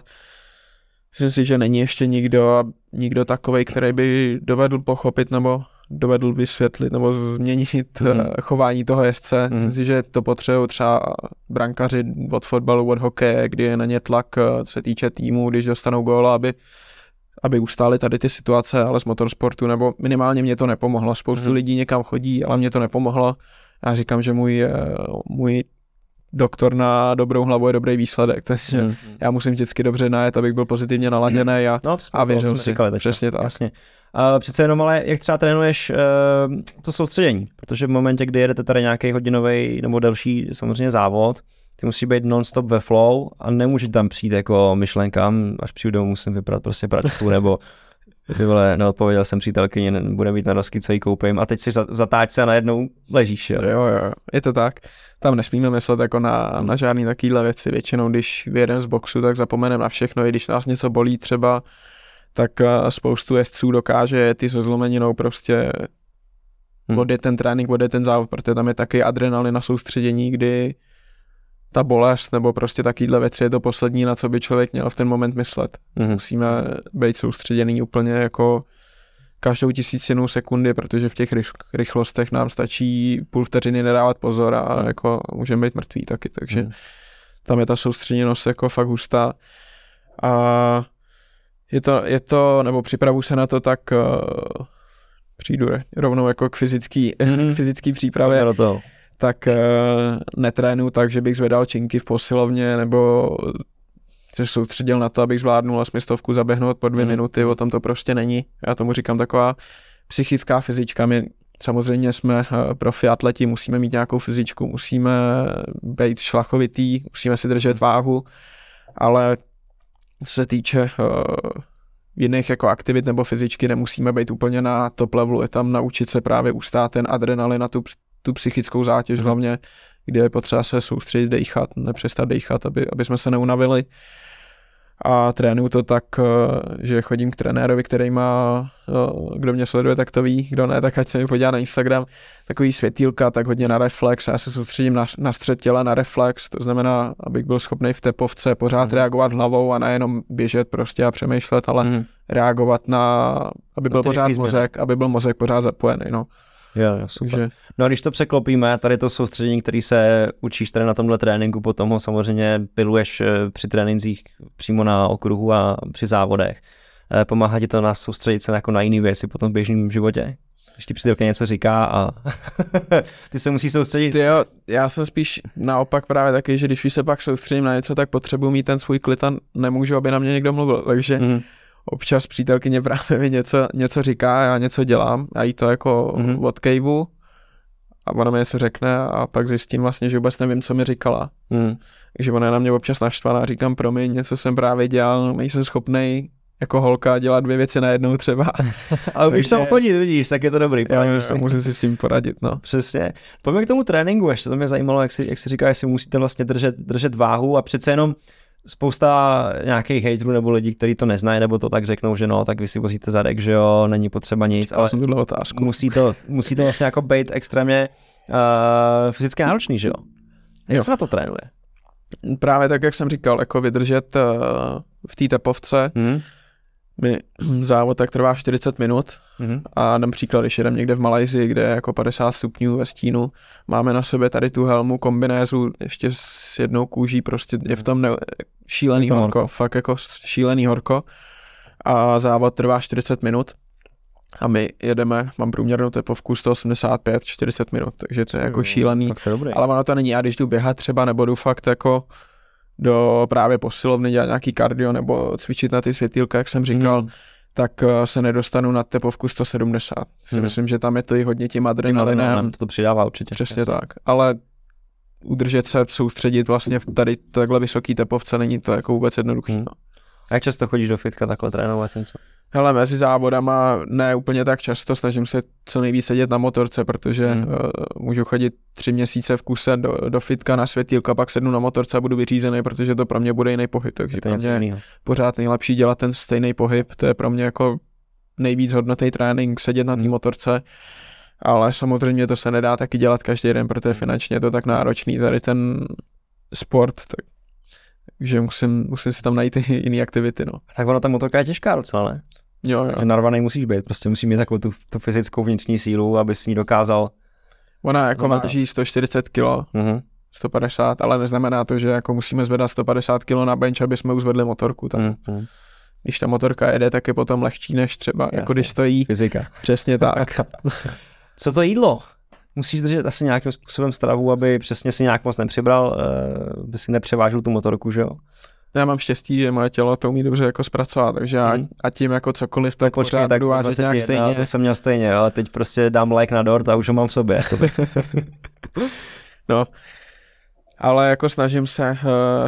myslím si, že není ještě nikdo, nikdo takový, který by dovedl pochopit nebo dovedl vysvětlit nebo změnit mm. chování toho jezdce. Mm. Myslím si, že to potřebují třeba brankaři od fotbalu, od hokeje, kdy je na ně tlak, eh, co se týče týmu, když dostanou góla, aby aby ustáli tady ty situace, ale z motorsportu, nebo minimálně mě to nepomohlo. Spoustu mm. lidí někam chodí, ale mě to nepomohlo. Já říkám, že můj, eh, můj doktor na dobrou hlavu je dobrý výsledek, takže hmm. já musím vždycky dobře najet, abych byl pozitivně naladěný a, no, a věřil si. Říkali, Přesně tak. Jasně. Uh, přece jenom ale jak třeba trénuješ uh, to soustředění, protože v momentě, kdy jedete tady nějaký hodinový nebo delší samozřejmě závod, ty musí být non-stop ve flow a nemůže tam přijít jako myšlenka, hm, až přijdu domů musím vyprat prostě pračku nebo ty vole, neodpověděl jsem přítelkyni, bude mít na dosky, co jí koupím a teď si v zatáčce a najednou ležíš. Jo? jo, jo, je to tak. Tam nesmíme myslet jako na, na žádný takovýhle věci. Většinou, když vyjedeme z boxu, tak zapomeneme na všechno, i když nás něco bolí třeba, tak eh, spoustu jezdců dokáže ty se zlomeninou prostě hmm. odjet ten trénink, odjet ten závod, protože tam je taky adrenalin na soustředění, kdy ta bolest nebo prostě takovýhle věci je to poslední, na co by člověk měl v ten moment myslet. Mm-hmm. Musíme být soustředěný úplně jako každou tisícinu sekundy, protože v těch rychlostech nám stačí půl vteřiny nedávat pozor a hmm. jako můžeme být mrtví taky, takže hmm. tam je ta soustředěnost jako fakt hustá. A je to, je to nebo připravu se na to, tak uh, přijdu rovnou jako k fyzický, mm-hmm. k fyzický přípravě. Toho. Tak uh, netrénu tak, že bych zvedal činky v posilovně nebo se soustředil na to, abych zvládnul stovku zaběhnout po dvě mm. minuty, o tom to prostě není. Já tomu říkám taková psychická fyzička. My samozřejmě jsme eh, profi atleti, musíme mít nějakou fyzičku, musíme být šlachovitý, musíme si držet váhu, ale co se týče uh, jiných jako aktivit nebo fyzičky, nemusíme být úplně na top levelu, je tam naučit se právě ustát ten adrenalin na tu, tu psychickou zátěž mm. hlavně, kde je potřeba se soustředit, dechat, nepřestat dechat, aby, aby jsme se neunavili a trénuju to tak, eh, že chodím k trenérovi, který má, eh, kdo mě sleduje, tak to ví, kdo ne, tak ať se mi podívá na Instagram, takový světýlka, tak hodně na reflex, já se soustředím na, na střed těla, na reflex, to znamená, abych byl schopný v tepovce pořád mm. reagovat hlavou a nejenom běžet prostě a přemýšlet, ale mm. reagovat na, aby byl pořád mozek, aby byl mozek pořád zapojený, no. Jo, jo, super. Takže... No a když to překlopíme, tady to soustředění, který se učíš tady na tomhle tréninku, potom ho samozřejmě piluješ eh, při trénincích přímo na okruhu a při závodech. Eh, pomáhá ti to nás soustředit se jako na jiné věci potom v běžném životě? Když ti přítelka něco říká a ty se musí soustředit. Ty jo, já jsem spíš naopak právě taky, že když se pak soustředím na něco, tak potřebuji mít ten svůj klid a nemůžu, aby na mě někdo mluvil. Takže mm občas přítelkyně právě mi něco, něco říká, já něco dělám, já jí to jako mm-hmm. odkejvu a ona mi něco řekne a pak zjistím vlastně, že vůbec nevím, co mi říkala. Mm. Takže ona je na mě občas naštvaná, říkám, promiň, něco jsem právě dělal, nejsem schopný jako holka dělat dvě věci najednou třeba. Ale když to chodit, vidíš, tak je to dobrý. Já, já, musím si s tím poradit, no. Přesně. Pojďme k tomu tréninku ještě, to mě zajímalo, jak si, jak si říká, jestli musíte vlastně držet, držet váhu a přece jenom spousta nějakých hejtrů nebo lidí, kteří to neznají, nebo to tak řeknou, že no, tak vy si vozíte zadek, že jo, není potřeba nic, Čekal ale jsem otázku. Musí to, musí to vlastně jako být extrémně uh, fyzicky náročný, že jo? Jak jo. se na to trénuje? Právě tak, jak jsem říkal, jako vydržet uh, v té tepovce, hmm mi závod tak trvá 40 minut. Mm-hmm. a dám příklad, když jedem někde v Malajzii, kde je jako 50 stupňů ve stínu, máme na sobě tady tu helmu, kombinézu ještě s jednou kůží, prostě je v tom ne- šílený horko, horko, fakt jako šílený horko. A závod trvá 40 minut. A my jedeme, mám průměrnou tepovku 185-40 minut, takže to je jako šílený, ale ono to není, já když jdu běhat třeba nebo jdu fakt jako do právě posilovny dělat nějaký kardio nebo cvičit na ty světýlka, jak jsem říkal, hmm. tak eh, se nedostanu na tepovku 170. Si hmm. myslím, že tam je to i hodně tím adrenalinem. To, to přidává určitě. Přesně jasný. tak. Ale udržet se, soustředit vlastně v tady takhle vysoký tepovce není to jako vůbec jednoduché. Hmm. No. A jak často chodíš do fitka takhle trénovat něco? Hele, mezi závodama ne úplně tak často, snažím se co nejvíc sedět na motorce, protože hmm. uh, můžu chodit tři měsíce v kuse do, do fitka na světýlka, pak sednu na motorce a budu vyřízený, protože to pro mě bude jiný pohyb, takže to pro mě je pořád nejlepší dělat ten stejný pohyb, to je pro mě jako nejvíc hodnotný trénink, sedět na té hmm. motorce, ale samozřejmě to se nedá taky dělat každý den, protože finančně je to tak náročný, tady ten sport, tak takže musím, musím si tam najít i jiné aktivity, no. Tak ono ta motorka je těžká docela, ne? Jo, jo. Že narvaný musíš být, prostě musí mít takovou tu, tu fyzickou vnitřní sílu, aby s ní dokázal. Ona jako má 140 kg, uh-huh. 150, ale neznamená to, že jako musíme zvedat 150 kg na bench, aby jsme uzvedli motorku. Tam. Uh-huh. Když ta motorka jede, tak je potom lehčí než třeba, Jasně. jako když stojí. Fyzika. Přesně tak. Co to jídlo? Musíš držet asi nějakým způsobem stravu, aby přesně si nějak moc nepřibral, uh, by si nepřevážil tu motorku, že jo? já mám štěstí, že moje tělo to umí dobře jako zpracovat, takže já, hmm. a tím jako cokoliv, tak, tak počkej, pořád tak budu vážet nějak stejně. No, to jsem měl stejně, ale teď prostě dám like na dort a už ho mám v sobě. no, ale jako snažím se, uh,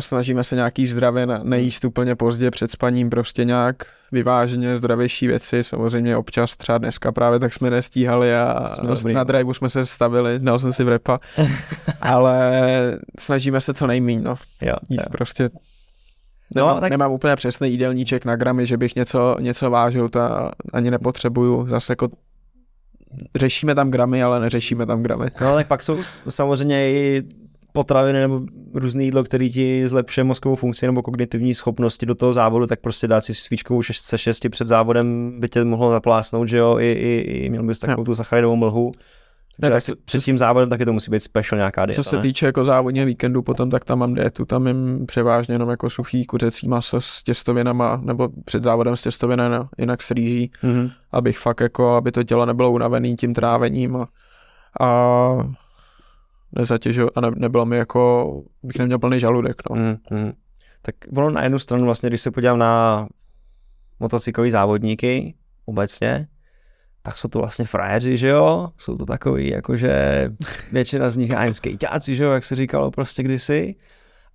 snažíme se nějaký zdravě nejíst úplně pozdě před spaním, prostě nějak vyváženě zdravější věci, samozřejmě občas třeba dneska právě tak jsme nestíhali a na driveu jsme se stavili, dal jsem si v repa, ale snažíme se co nejméně, no, jo, jíst jo. prostě No, nemám, tak... nemám úplně přesný jídelníček na gramy, že bych něco, něco vážil, to ani nepotřebuju. Zase jako řešíme tam gramy, ale neřešíme tam gramy. No tak pak jsou samozřejmě i potraviny nebo různé jídlo, který ti zlepšuje mozkovou funkci nebo kognitivní schopnosti do toho závodu, tak prostě dát si svíčkovou se šesti před závodem by tě mohlo zaplásnout, že jo, i, i, i měl bys takovou tu sacharidovou mlhu. Ne, tak před tím závodem taky to musí být special nějaká dieta. Co se ne? týče jako závodního víkendu, potom tak tam mám dietu, tam jim převážně jenom jako suchý kuřecí maso s těstovinama, nebo před závodem s těstovinama, jinak s rýží, mm-hmm. abych fakt jako, aby to tělo nebylo unavený tím trávením a, a nezatěžil a ne, nebylo mi jako, bych neměl plný žaludek. No. Mm-hmm. Tak bylo na jednu stranu vlastně, když se podívám na motocyklový závodníky obecně, tak jsou to vlastně frajeři, že jo? Jsou to takový, jakože většina z nich, já nevím, skejťáci, že jo, jak se říkalo prostě kdysi.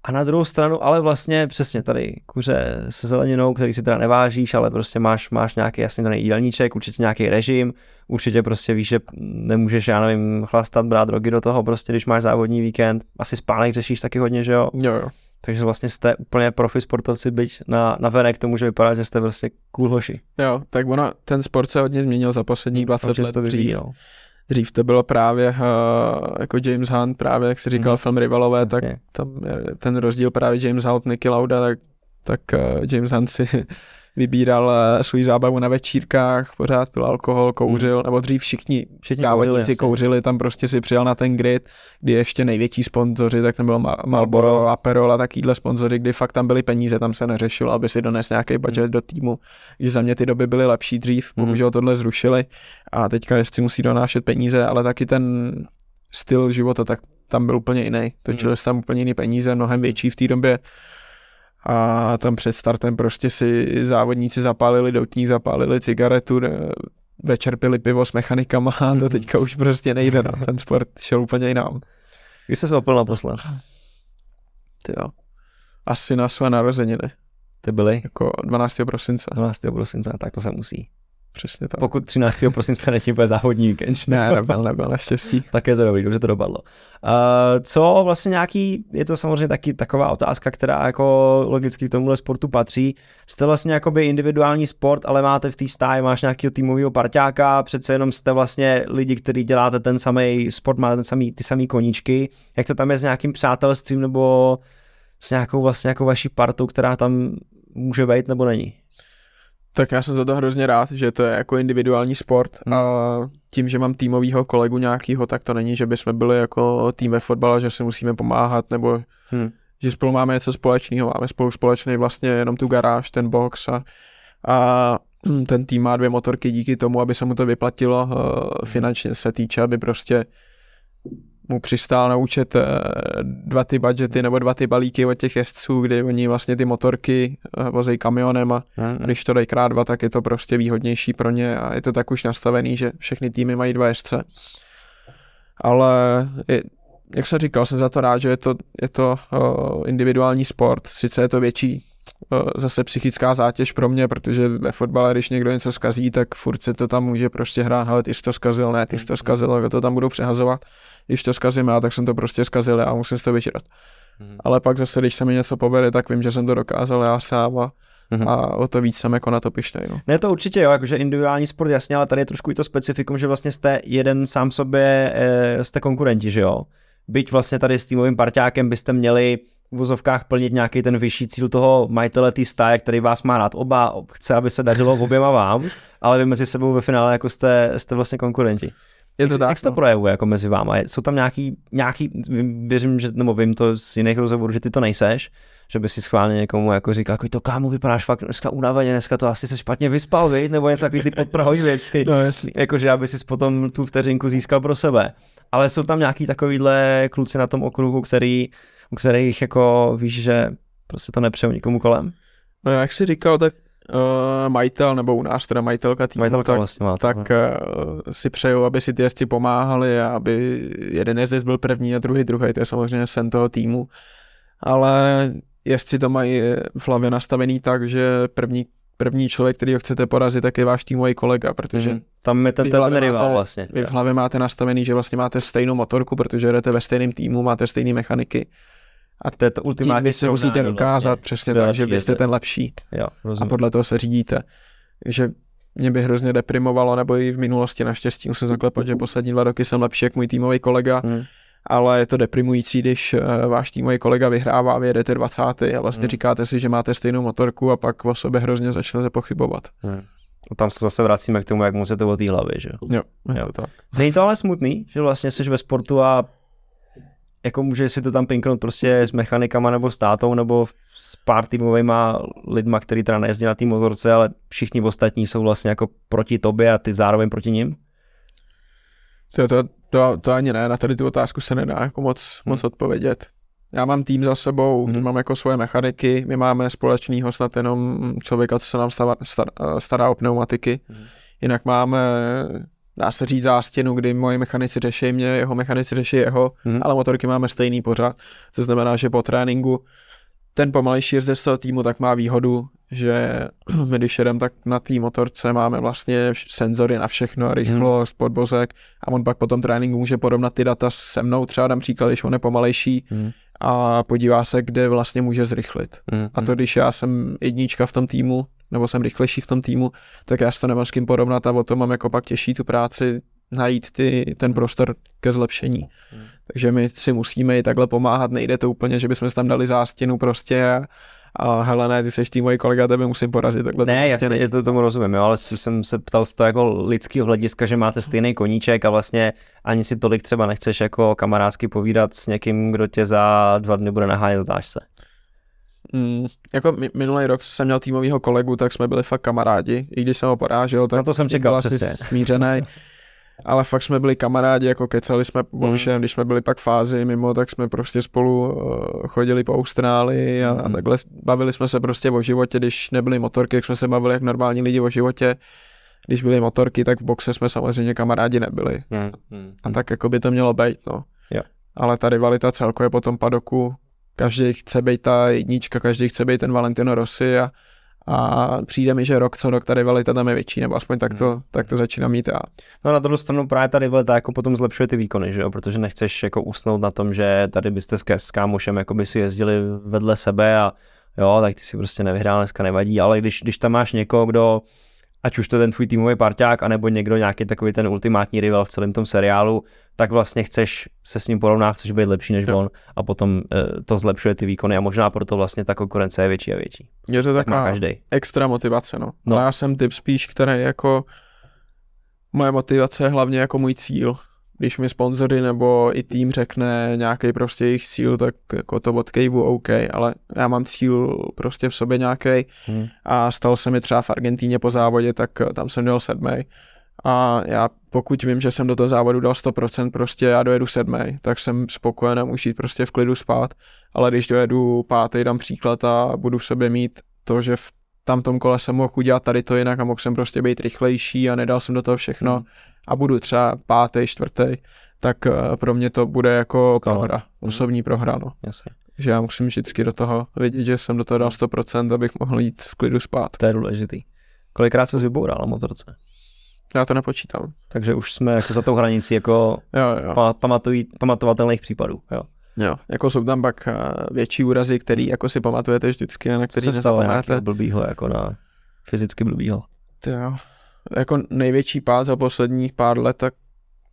A na druhou stranu, ale vlastně přesně tady kuře se zeleninou, který si teda nevážíš, ale prostě máš, máš nějaký jasný daný jídelníček, určitě nějaký režim, určitě prostě víš, že nemůžeš, já nevím, chlastat, brát drogy do toho, prostě když máš závodní víkend, asi spánek řešíš taky hodně, že jo? Jo, jo. Takže vlastně jste úplně profi sportovci, byť na, na venek to může vypadat, že jste prostě cool hoši. Jo, tak ono, ten sport se hodně změnil za posledních 20 let. To dřív, no. Dřív to bylo právě uh, jako James Hunt, právě jak si říkal mm. film Rivalové, Jasně. tak tam ten rozdíl právě James Hunt, Nicky Lauda, tak, tak uh, James Hunt si vybíral uh, svůj zábavu na večírkách, pořád pil alkohol, kouřil, hmm. nebo dřív všichni, všichni závodníci kouřili, kouřili, tam prostě si přijel na ten grid, kdy ještě největší sponzoři, tak tam bylo Marlboro, Aperol a takovýhle sponzoři, kdy fakt tam byly peníze, tam se neřešilo, aby si dones nějaký budget hmm. do týmu, že za mě ty doby byly lepší dřív, hmm. bohužel tohle zrušili a teďka jestli musí donášet peníze, ale taky ten styl života, tak tam byl úplně jiný. Točili hmm. se tam úplně jiný peníze, mnohem větší v té době a tam před startem prostě si závodníci zapálili doutník, zapálili cigaretu, večer pili pivo s mechanikama a to teďka už prostě nejde, no. ten sport šel úplně jinam. Když jsi se opil naposled? Ty jo. Asi na své narozeniny. Ty byly? Jako 12. prosince. 12. prosince, tak to se musí. Přesně tak. Pokud 13. prosince není úplně závodní víkend. Ne, nebyl, nebyl, naštěstí. tak je to dobrý, dobře to dopadlo. Uh, co vlastně nějaký, je to samozřejmě taky taková otázka, která jako logicky k tomuhle sportu patří. Jste vlastně jakoby individuální sport, ale máte v té stáji, máš nějakého týmového parťáka, přece jenom jste vlastně lidi, kteří děláte ten samý sport, máte ten samý, ty samý koníčky. Jak to tam je s nějakým přátelstvím nebo s nějakou vlastně jako vaší partou, která tam může být nebo není? Tak já jsem za to hrozně rád, že to je jako individuální sport hmm. a tím, že mám týmového kolegu nějakýho, tak to není, že bychom byli jako tým ve fotbale, že si musíme pomáhat nebo hmm. že spolu máme něco společného, máme spolu společný vlastně jenom tu garáž, ten box a, a ten tým má dvě motorky díky tomu, aby se mu to vyplatilo uh, finančně se týče, aby prostě mu přistál na účet eh, dva ty budgety nebo dva ty balíky od těch jezdců, kdy oni vlastně ty motorky eh, vozejí kamionem a hmm. když to dají krát dva, tak je to prostě výhodnější pro ně a je to tak už nastavený, že všechny týmy mají dva jezdce. Ale je, jak jsem říkal, jsem za to rád, že je to, je to uh, individuální sport, sice je to větší zase psychická zátěž pro mě, protože ve fotbale, když někdo něco skazí, tak furt se to tam může prostě hrát, ale ty jsi to skazil, ne, ty jsi to skazil, tak to tam budou přehazovat. Když to skazím já, tak jsem to prostě skazil a musím si to vyžrat. Mm. Ale pak zase, když se mi něco povede, tak vím, že jsem to dokázal já sám a, mm. a o to víc jsem jako na to pišnej. No. Ne, to určitě jo, jakože individuální sport, jasně, ale tady je trošku i to specifikum, že vlastně jste jeden sám sobě, e, jste konkurenti, že jo? Byť vlastně tady s týmovým parťákem byste měli v vozovkách plnit nějaký ten vyšší cíl toho majitele té stáje, který vás má rád oba, chce, aby se dařilo oběma vám, ale vy mezi sebou ve finále jako jste, jste vlastně konkurenti. Je to jak, tak, jak se to no. projevuje jako mezi váma? Jsou tam nějaký, nějaký, věřím, že, nebo vím to z jiných rozhovorů, že ty to nejseš, že by si schválně někomu jako říkal, jako to kámo, vypadáš fakt dneska unaveně, dneska to asi se špatně vyspal, viď? nebo něco takový ty podprahový věci. No jasný. Jakože aby si potom tu vteřinku získal pro sebe. Ale jsou tam nějaký takovýhle kluci na tom okruhu, který, u kterých jako víš, že prostě to nepřeju nikomu kolem? No jak jsi říkal, tak uh, majitel, nebo u nás teda majitelka týmu, Majitelka tak, vlastně má, tak uh, si přeju, aby si ty jezdci pomáhali a aby jeden jezdec byl první a druhý druhý, to je samozřejmě sen toho týmu. Ale jezdci to mají v hlavě nastavený tak, že první první člověk, který ho chcete porazit, tak je váš týmový kolega, protože mm, tam je ten, ten rival vlastně. Vy v hlavě máte nastavený, že vlastně máte stejnou motorku, protože jdete ve stejném týmu, máte stejné mechaniky a to je to ultimátní Vy se musíte dokázat vlastně. přesně tak, že vy jste ten lepší. Jo, a podle toho se řídíte. Že mě by hrozně deprimovalo, nebo i v minulosti naštěstí musím zaklepat, že poslední dva roky jsem lepší jak můj týmový kolega. Hmm. Ale je to deprimující, když uh, váš týmový kolega vyhrává, vy jedete 20. a vlastně Hmm. říkáte si, že máte stejnou motorku a pak o sobě hrozně začnete pochybovat. A tam se zase vracíme k tomu, jak moc je to o té hlavě, že jo. Jo, je Jo. to tak. Není to ale smutný, že vlastně jsi ve sportu a jako může si to tam pinknout prostě s mechanikama nebo s tátou nebo s pár týmovými lidma, který teda nejezdí na té motorce, ale všichni ostatní jsou vlastně jako proti tobě a ty zároveň proti nim. To, to, to, to ani ne, na tady tu otázku se nedá jako moc, Hmm. moc odpovědět. Já mám tým za sebou, hmm. mám jako svoje mechaniky, my máme společného snad jenom člověka, co se nám stará, star, stará o pneumatiky. Mhm. Jinak máme, dá se říct, zástěnu, kdy moji mechanici řeší mě, jeho mechanici řeší jeho, Mhm. ale motorky máme stejný pořád. To znamená, že po tréninku ten pomalejší jezdec z toho týmu tak má výhodu, že my když jedeme, tak na té motorce máme vlastně senzory na všechno, rychlost, podvozek a on pak po tom tréninku může porovnat ty data se mnou, třeba dám příklad, když on je pomalejší Mhm. a podívá se, kde vlastně může zrychlit. A to, když já jsem jednička v tom týmu, nebo jsem rychlejší v tom týmu, tak já si to nemám s kým porovnat a o to mám jako pak těžší tu práci najít ty, ten prostor ke zlepšení. Hmm. Takže my si musíme i takhle pomáhat, nejde to úplně, že bychom si tam dali zástěnu prostě a, a hele ne, ty seš tým můj kolega, tebe musím porazit. Takhle to Ne, prostě jasně, nejde. je to tomu rozumím, jo, ale jsem se ptal z toho jako lidského hlediska, že máte stejný koníček a vlastně ani si tolik třeba nechceš jako kamarádsky povídat s někým, kdo tě za dva dny bude nahánět v dášce. Mm, jako mi, minulý rok, co jsem měl týmového kolegu, tak jsme byli fakt kamarádi, i když jsem ho porážel, tak Na to jsem čekal, asi smířený. Ale fakt jsme byli kamarádi, jako kecali jsme o Mhm. všem, když jsme byli pak v fázi mimo, tak jsme prostě spolu uh, chodili po Austrálii a, a Mhm. takhle bavili jsme se prostě o životě, když nebyly motorky, tak jsme se bavili jak normální lidi o životě. Když byly motorky, tak v boxe jsme samozřejmě kamarádi nebyli. A tak jako by to mělo být, no. Ale ta rivalita celkově po tom padoku, každý chce být ta jednička, každý chce být ten Valentino Rossi a, a přijde mi, že rok co rok ta rivalita tam je větší, nebo aspoň tak to, tak to začínám mít já. No na druhou stranu právě ta rivalita jako potom zlepšuje ty výkony, že jo? protože nechceš jako usnout na tom, že tady byste s, s kámošem jako by si jezdili vedle sebe a jo, tak ty si prostě nevyhrál, dneska nevadí, ale když, když tam máš někoho, kdo ať už to je ten tvůj týmový parťák, anebo někdo nějaký takový ten ultimátní rival v celém tom seriálu, tak vlastně chceš se s ním porovnat, chceš být lepší než Jo. on a potom e, to zlepšuje ty výkony a možná proto vlastně ta konkurence je větší a větší. Je to Tak taková každý. extra motivace, no. No. no. Ale já jsem typ spíš, který jako moje motivace je hlavně jako můj cíl. Když mi sponzory nebo i tým řekne nějaký prostě jejich cíl, tak jako to odkejvu OK, ale já mám cíl prostě v sobě nějaký Hmm. a stalo se mi třeba v Argentíně po závodě, tak eh, tam jsem měl sedmý. A já pokud vím, že jsem do toho závodu dal 100%, prostě já dojedu sedmý, tak jsem spokojen a můžu jít prostě v klidu spát. Ale když dojedu pátý, dám příklad a budu v sobě mít to, že v tam tom kole jsem mohl udělat tady to jinak a mohl jsem prostě být rychlejší a nedal jsem do toho všechno Hmm. a budu třeba pátý, čtvrtý, tak eh, pro mě to bude jako Skvěle. prohra, Hmm. osobní prohra, no. Jasně. Že já musím vždycky do toho vidět, že jsem do toho dal 100%, abych mohl jít v klidu spát. To je důležitý. Kolikrát se vyboural na motorce? Já to nepočítám. Takže už jsme jako za tou hranicí jako Jo, jo. pa- pamatují, pamatovatelných případů. Jo. Jo. Jako jsou tam pak eh, větší úrazy, který jako si pamatujete vždycky na Co který se stalo blbýho, jako na fyzicky blbýho? Ty jo. Jako největší pád za posledních pár let, tak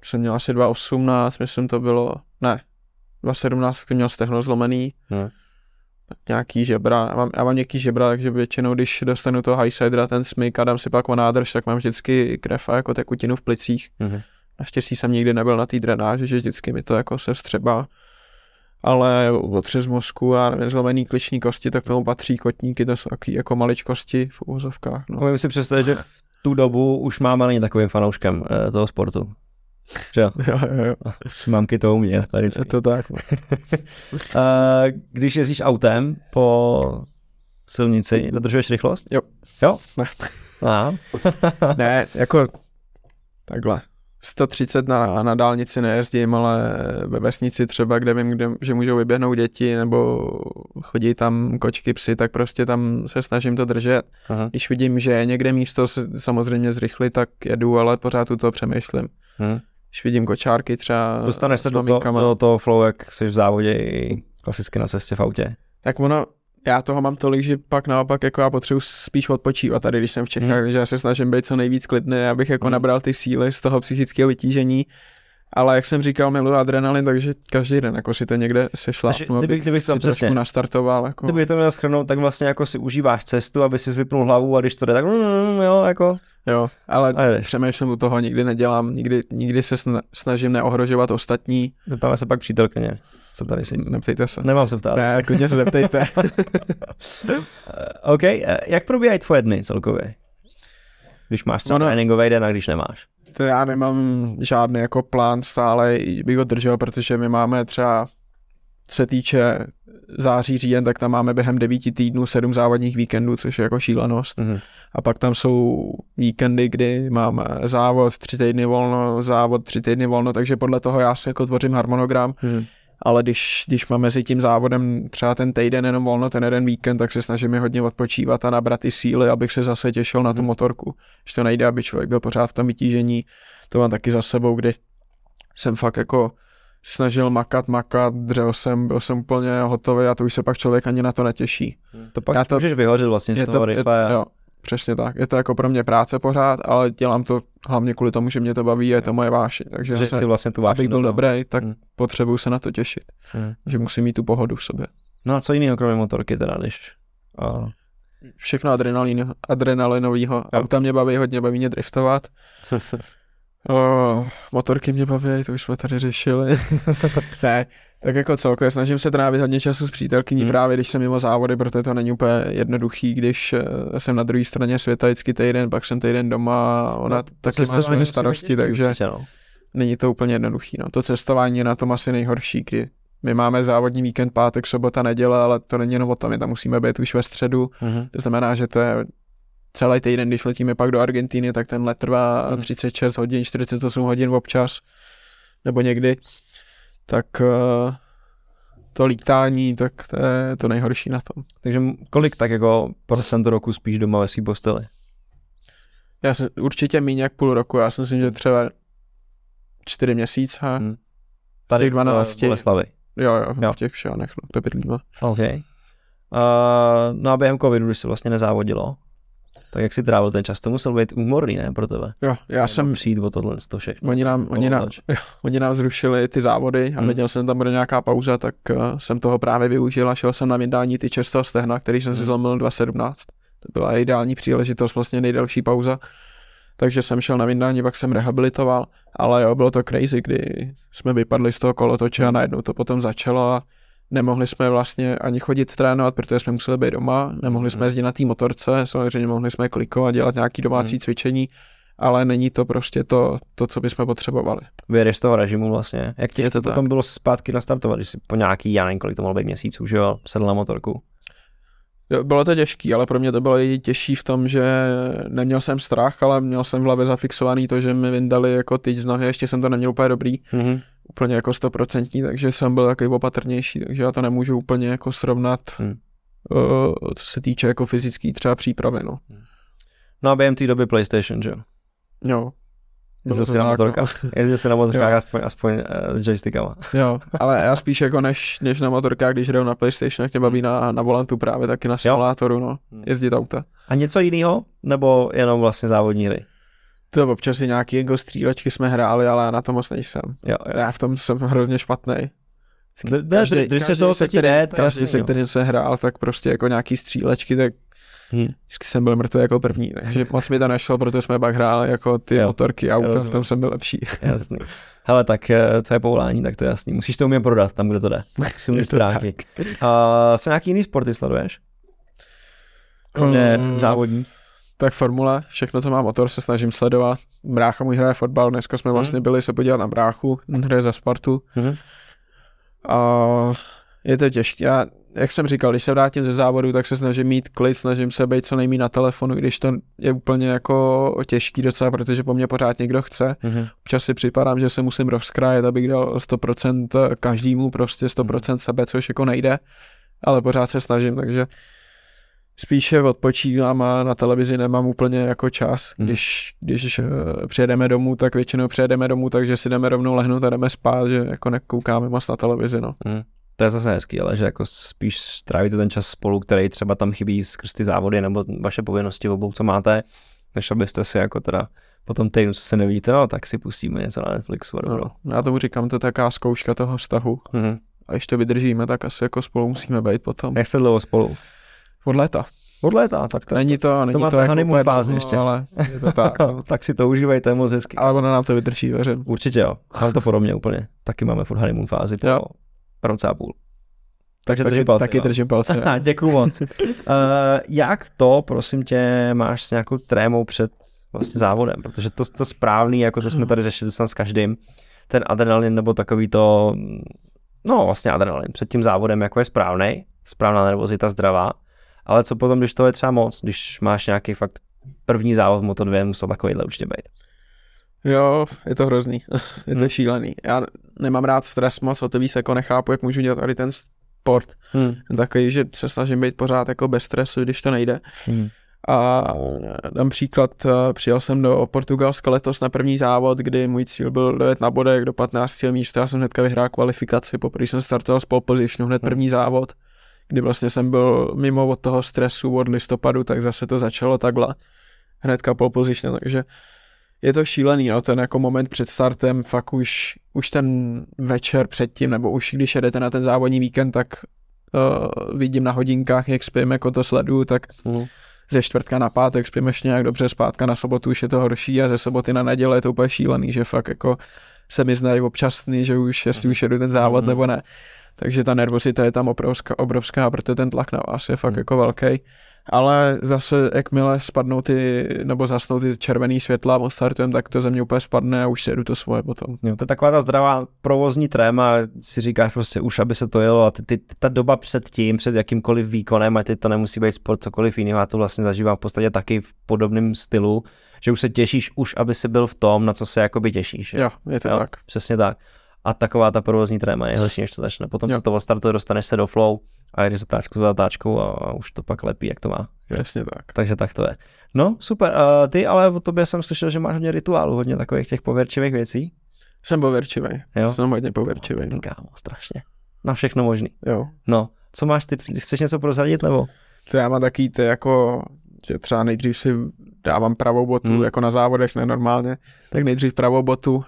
jsem měl asi 2.18, myslím to bylo, ne, 2.17 jsem měl stehno zlomený, Hmm. nějaký žebra, já mám, já mám nějaký žebra, takže většinou, když dostanu toho highsidera, ten smyk a dám si pak o nádrž, tak mám vždycky krev a jako tekutinu v plicích. Mhm. Naštěstí jsem nikdy nebyl na té drenáži, že vždycky mi to jako se vstřebá. Ale otřes mozku a nevím, zlomený kliční kosti, tak k tomu patří kotníky, to jsou taky jako maličkosti v uvozovkách. No. Umím si představit, že v tu dobu už máma není takovým fanouškem eh, toho sportu. Že jo? Jo, jo. Mámky to umí, tady Je to tak. no. Eh, Když jezdíš autem po silnici, dodržuješ rychlost? Jo. Jo? Ne. Ne, jako takhle. 130 na, na dálnici nejezdím, ale ve vesnici třeba, kde vím, kde, že můžou vyběhnout děti nebo chodí tam kočky, psy, tak prostě tam se snažím to držet. Aha. Když vidím, že je někde místo se samozřejmě zrychlit, tak jedu, ale pořád u toho přemýšlím. Hm. Když vidím kočárky třeba Dostaneš se do toho, do toho flow, jak jsi v závodě i klasicky na cestě v autě. tak ono, já toho mám tolik, že pak naopak jako já potřebuji spíš odpočívat tady, když jsem v Čechách, Hmm. že já se snažím být co nejvíc klidný, abych jako Hmm. nabral ty síly z toho psychického vytížení Ale jak jsem říkal, miluji adrenalin, takže každý den jako si to někde sešlápnu, kdyby- kdybych to trošku nastartoval. Jako. Kdyby to měl schrnout, tak vlastně jako si užíváš cestu, aby si vypnul hlavu a když to jde, tak mm, jo, jako Jo, ale přemýšlím u toho, nikdy nedělám, nikdy, nikdy se sna- snažím neohrožovat ostatní. Zeptáme se pak přítelkyně, co tady si... Neptejte se. Nemám se ptát. Ne, klidně se zeptejte. Eh, OK, eh, jak probíhají tvoje dny celkově? Když máš třeba No, no. tréninkový den a když nemáš. To já nemám žádný jako plán stále, bych ho držel, protože my máme třeba, co se týče září, říjen, tak tam máme během devíti týdnů sedm závodních víkendů, což je jako šílenost. Mhm. A pak tam jsou víkendy, kdy máme závod, tři týdny volno, závod, tři týdny volno, takže podle toho já si jako tvořím harmonogram, Mhm. Ale když, když mám mezi tím závodem třeba ten týden jenom volno, ten jeden víkend, tak se snažím je hodně odpočívat a nabrat ty síly, abych se zase těšil na tu motorku. Že to nejde, aby člověk byl pořád v tom vytížení, to mám taky za sebou, kdy jsem fakt jako snažil makat, makat, dřel jsem, byl jsem úplně hotový a to už se pak člověk ani na to netěší. To pak Já to- můžeš vyhořet vlastně z toho to, rychle. je, jo, přesně tak. Je to jako pro mě práce pořád, ale dělám to hlavně kvůli tomu, že mě to baví a je to moje vášeň. Takže že si vlastně tu abych byl dobrý, tak Hmm. potřebuju se na to těšit. Hmm. Že musím mít tu pohodu v sobě. No a co jiného kromě motorky teda, když... A... Všechno adrenalin, adrenalinového. Auta mě baví, hodně baví mě driftovat. O, motorky mě baví, to už jsme tady řešili. ne, tak jako celkově snažím se trávit hodně času s přítelkyní Hmm. hmm. právě, když jsem mimo závody, protože to není úplně jednoduchý, když eh, jsem na druhé straně světa vždycky týden, pak jsem týden doma a ona no, taky má cestování své starosti, takže určitě, no. není to úplně jednoduchý. No. To cestování je na tom asi nejhorší, kdy my máme závodní víkend, pátek, sobota, neděle, ale to není jenom o tom, my tam musíme být už ve středu, Mhm. to znamená, že to je celý týden, když letíme pak do Argentíny, tak ten let trvá Hmm. 36 hodin, 48 hodin občas, nebo někdy, tak eh, to lítání, tak to je to nejhorší na tom. Takže kolik tak jako procent roku spíš doma ve svý posteli? Já jsem určitě méně jak půl roku, já si myslím, že třeba čtyři měsíce, Hmm. z těch 12, v Boleslavy. jo, jo, Jo. v těch všehanech, no, to bydlíme. OK. Uh, no a během covidu, když se vlastně nezávodilo, tak jak si trávil ten čas? To musel být úmorný, ne, pro tebe? Jo, já jsem, Přijít o tohle, to všechno. oni nám, oni nám, jo, oni nám zrušili ty závody a Hmm. věděl jsem, tam bude nějaká pauza, tak uh, jsem toho právě využil a šel jsem na vydání ty čerstvého stehna, který jsem si Hmm. zlomil 2017. To byla ideální příležitost, vlastně nejdelší pauza. Takže jsem šel na vydání, pak jsem rehabilitoval, ale jo, bylo to crazy, kdy jsme vypadli z toho kolotoče a najednou to potom začalo a nemohli jsme vlastně ani chodit trénovat, protože jsme museli být doma, nemohli jsme jezdit na té motorce, samozřejmě mohli jsme klikovat, dělat nějaký domácí Hmm. cvičení, ale není to prostě to, to co bychom potřebovali. Vyjedeš z toho režimu vlastně. Jak ti Je to potom bylo se zpátky nastartovat, když jsi po nějaký, já nevím, kolik to mohlo být měsíců, že jo, sedl na motorku. Bylo to těžký, ale pro mě to bylo i těžší v tom, že neměl jsem strach, ale měl jsem v hlavě zafixovaný to, že mi vyndali jako tyč z nohy, ještě jsem to neměl úplně dobrý, Mm-hmm. Úplně jako stoprocentní, takže jsem byl takový opatrnější, takže já to nemůžu úplně jako srovnat, Hmm. uh, co se týče jako fyzický třeba přípravy, no. No a během té doby PlayStation, že jo? Jo. Jezdil jsi na tak, motorkách? Jezdil jsi na motorkách aspoň, aspoň uh, s joystickama. Jo, ale já spíš jako než, než na motorkách, když jdou na PlayStation, jak mě baví na, na volantu právě taky na simulátoru, no, Hmm. jezdit auta. A něco jiného? Nebo jenom vlastně závodní hry? To občas i nějaký jako střílečky jsme hráli, ale já na to moc nejsem. Jo, jo. Já v tom jsem hrozně špatný. Ne, Když se toho se, se ti jde, to je každý, se kterým se hrál, tak prostě jako nějaký střílečky, tak Hm. vždycky jsem byl mrtvý jako první, takže moc mi to nešlo, protože jsme pak hráli jako ty Jo. motorky, auta, v tom jsem byl lepší. Jasný. Hele, tak eh, tvoje povolání, tak to je jasný. Musíš to umět prodat tam, kde to jde. Silné Je to stránky. A co nějaký jiný sporty sleduješ? Kromě Mm. závodní. Tak formule, všechno, co má motor, se snažím sledovat. Brácha můj hraje fotbal, dneska jsme Mhm. vlastně byli se podívat na bráchu, on hraje za Spartu. Mhm. A je to těžké. Já, jak jsem říkal, když se vrátím ze závodu, tak se snažím mít klid, snažím se být co nejméně na telefonu, když to je úplně jako těžký docela, protože po mně pořád někdo chce. Mhm. Občas si připadám, že se musím rozkrájet, abych dal 100% každému, prostě 100% sebe, což jako nejde, ale pořád se snažím, takže spíše odpočívám a na televizi nemám úplně jako čas. Mhm. Když, když eh, přijedeme domů, tak většinou přijedeme domů, takže si jdeme rovnou lehnout a jdeme spát, že jako nekoukáme moc na televizi, no. Mhm. To je zase hezký, ale že jako spíš trávíte ten čas spolu, který třeba tam chybí skrz ty závody nebo vaše povinnosti obou, co máte, než abyste si jako teda po tom týdnu, co se nevíte, no tak si pustíme něco na Netflixu a dobro. No, já tomu říkám, to je taká zkouška toho vztahu. Mhm. A když to vydržíme, tak asi jako spolu musíme být potom. Jak jste dlouho spolu? Od léta. Od léta, tak to, Není to, není to, máte jako honeymoon úplně fázi ještě. Ale je to tak. no. tak si to užívejte, to je moc hezky. ale ono nám to vydrží, věřím. Určitě jo, máme to podobně úplně. Taky máme furt honeymoon fázi po Jo. roce a půl. Takže taky, držím palce. taky jo. držím palce. Děkuju moc. uh, jak to, prosím tě, máš s nějakou trémou před vlastně závodem? Protože to, to správný, jako to jsme tady řešili snad s každým, ten adrenalin nebo takový to, no vlastně adrenalin před tím závodem, jako je správný, správná nervozita, zdravá, ale co potom, když to je třeba moc, když máš nějaký fakt první závod v Moto2, musel takovýhle určitě být. Jo, je to hrozný. je to Hmm. šílený. Já nemám rád stres moc, o to víc jako nechápu, jak můžu dělat tady ten sport. Hmm. Takový, že se snažím být pořád jako bez stresu, když to nejde. Hmm. A dám příklad, eh, přijel jsem do Portugalska letos na první závod, kdy můj cíl byl dojet na bodek do 15. místa, já jsem hnedka vyhrál kvalifikaci, poprvé jsem startoval z pole positionu, hned první závod, kdy vlastně jsem byl mimo od toho stresu od listopadu, tak zase to začalo takhle, hnedka pole position, takže je to šílený, no, ten jako moment před startem, fakt už, už ten večer předtím, nebo už když jedete na ten závodní víkend, tak uh, vidím na hodinkách, jak spím, jako to sleduju, tak Hmm. ze čtvrtka na pátek spím ještě nějak dobře, zpátka na sobotu už je to horší a ze soboty na neděle je to úplně šílený, že fakt jako se mi znají občasný, že už jestli už jedu ten závod Mhm. nebo ne. Takže ta nervozita je tam obrovská, obrovská, protože ten tlak na vás je fakt Mhm. jako velký. Ale zase, jakmile spadnou ty, nebo zasnou ty červený světla od startem, tak to ze mě úplně spadne a už se jedu to svoje potom. Jo, to je taková ta zdravá provozní tréma, si říkáš prostě už, aby se to jelo a ty, ty, ta doba před tím, před jakýmkoliv výkonem, a teď to nemusí být sport, cokoliv jiného, já to vlastně zažívám v podstatě taky v podobném stylu, že už se těšíš už, aby si byl v tom, na co se jakoby těšíš. Jo, je to Jo, tak. Přesně tak. A taková ta provozní tréma je horší, než to začne. Potom Jo. se to odstartuje, dostaneš se do flow a jdeš zatáčku za zatáčkou a, a už to pak lepí, jak to má. Že? Přesně tak. Takže tak to je. No, super. Uh, ty ale o tobě jsem slyšel, že máš hodně rituálů, hodně takových těch pověrčivých věcí. Jsem pověrčivý. Jo. Jsem hodně pověrčivý. No. Kámo, strašně. Na všechno možný. Jo. No, co máš ty? Chceš něco prozradit nebo? To já mám taký ty jako, že třeba nejdřív si dávám pravou botu, Hmm. jako na závodech nenormálně, tak nejdřív pravou botu, uh,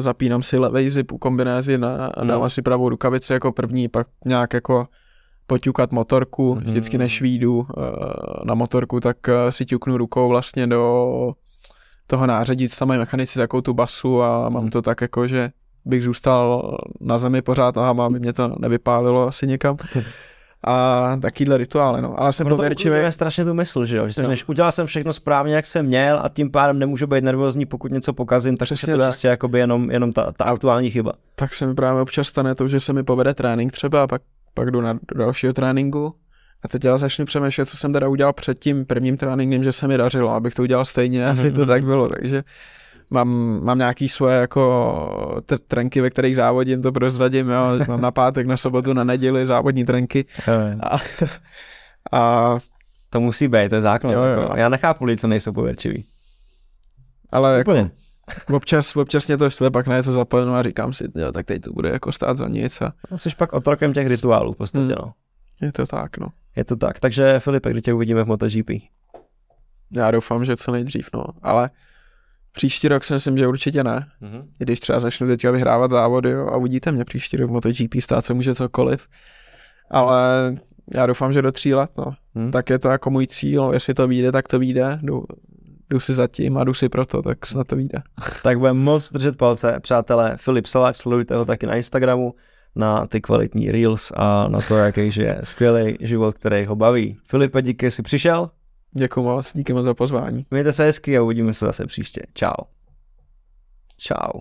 zapínám si levej zip u kombinézy na, a Hmm. dávám si pravou rukavici jako první, pak nějak jako poťukat motorku, Hmm. vždycky než výjdu uh, na motorku, tak uh, si ťuknu rukou vlastně do toho nářadí samé mechanici takovou tu basu a mám Hmm. to tak jako, že bych zůstal na zemi pořád a aby mě to nevypálilo asi někam. A takovýhle rituály, no. Ale jsem Proto pověrčivý. strašně tu mysl, že jo? Že Jo. než udělal jsem všechno správně, jak jsem měl a tím pádem nemůžu být nervózní, pokud něco pokazím, tak Přesně je to tak. čistě jakoby jenom, jenom ta, ta aktuální chyba. Pak se mi právě občas stane to, že se mi povede trénink třeba a pak, pak jdu na do dalšího tréninku a teď já začnu přemýšlet, co jsem teda udělal před tím prvním tréninkem, že se mi dařilo, abych to udělal stejně, aby to tak bylo, takže mám, mám nějaký svoje jako t- trenky, ve kterých závodím, to prozradím, jo, mám na pátek, na sobotu, na neděli závodní trenky a, a To musí být, to je základ. Jo, jo. Jako. Já nechápu lidi, co nejsou pověrčiví. ale jako občas, občas mě to štve, pak na něco zapomenu a říkám si, jo, tak teď to bude jako stát za nic a Jsi pak otrokem těch rituálů v podstatě, Hmm. no. je to tak, no. Je to tak. Takže Filipe, kdy tě uvidíme v MotoGP? Já doufám, že co nejdřív, no. Ale příští rok si myslím, že určitě ne. Mm-hmm. I Když třeba začnu teďka vyhrávat závody jo, a uvidíte mě příští rok v MotoGP, stát se může cokoliv. Ale já doufám, že do tří let, no. Hmm. Tak je to jako můj cíl, jestli to vyjde, tak to vyjde. Jdu, jdu si zatím a jdu si proto, tak snad to vyjde. Tak budeme moc držet palce, přátelé. Filip Salač, sledujte ho taky na Instagramu, na ty kvalitní reels a na to, jaký je skvělý život, který ho baví. Filipe, díky, že jsi přišel. Děkuji moc, díky moc za pozvání. Mějte se hezky a uvidíme se zase příště. Čau. Čau.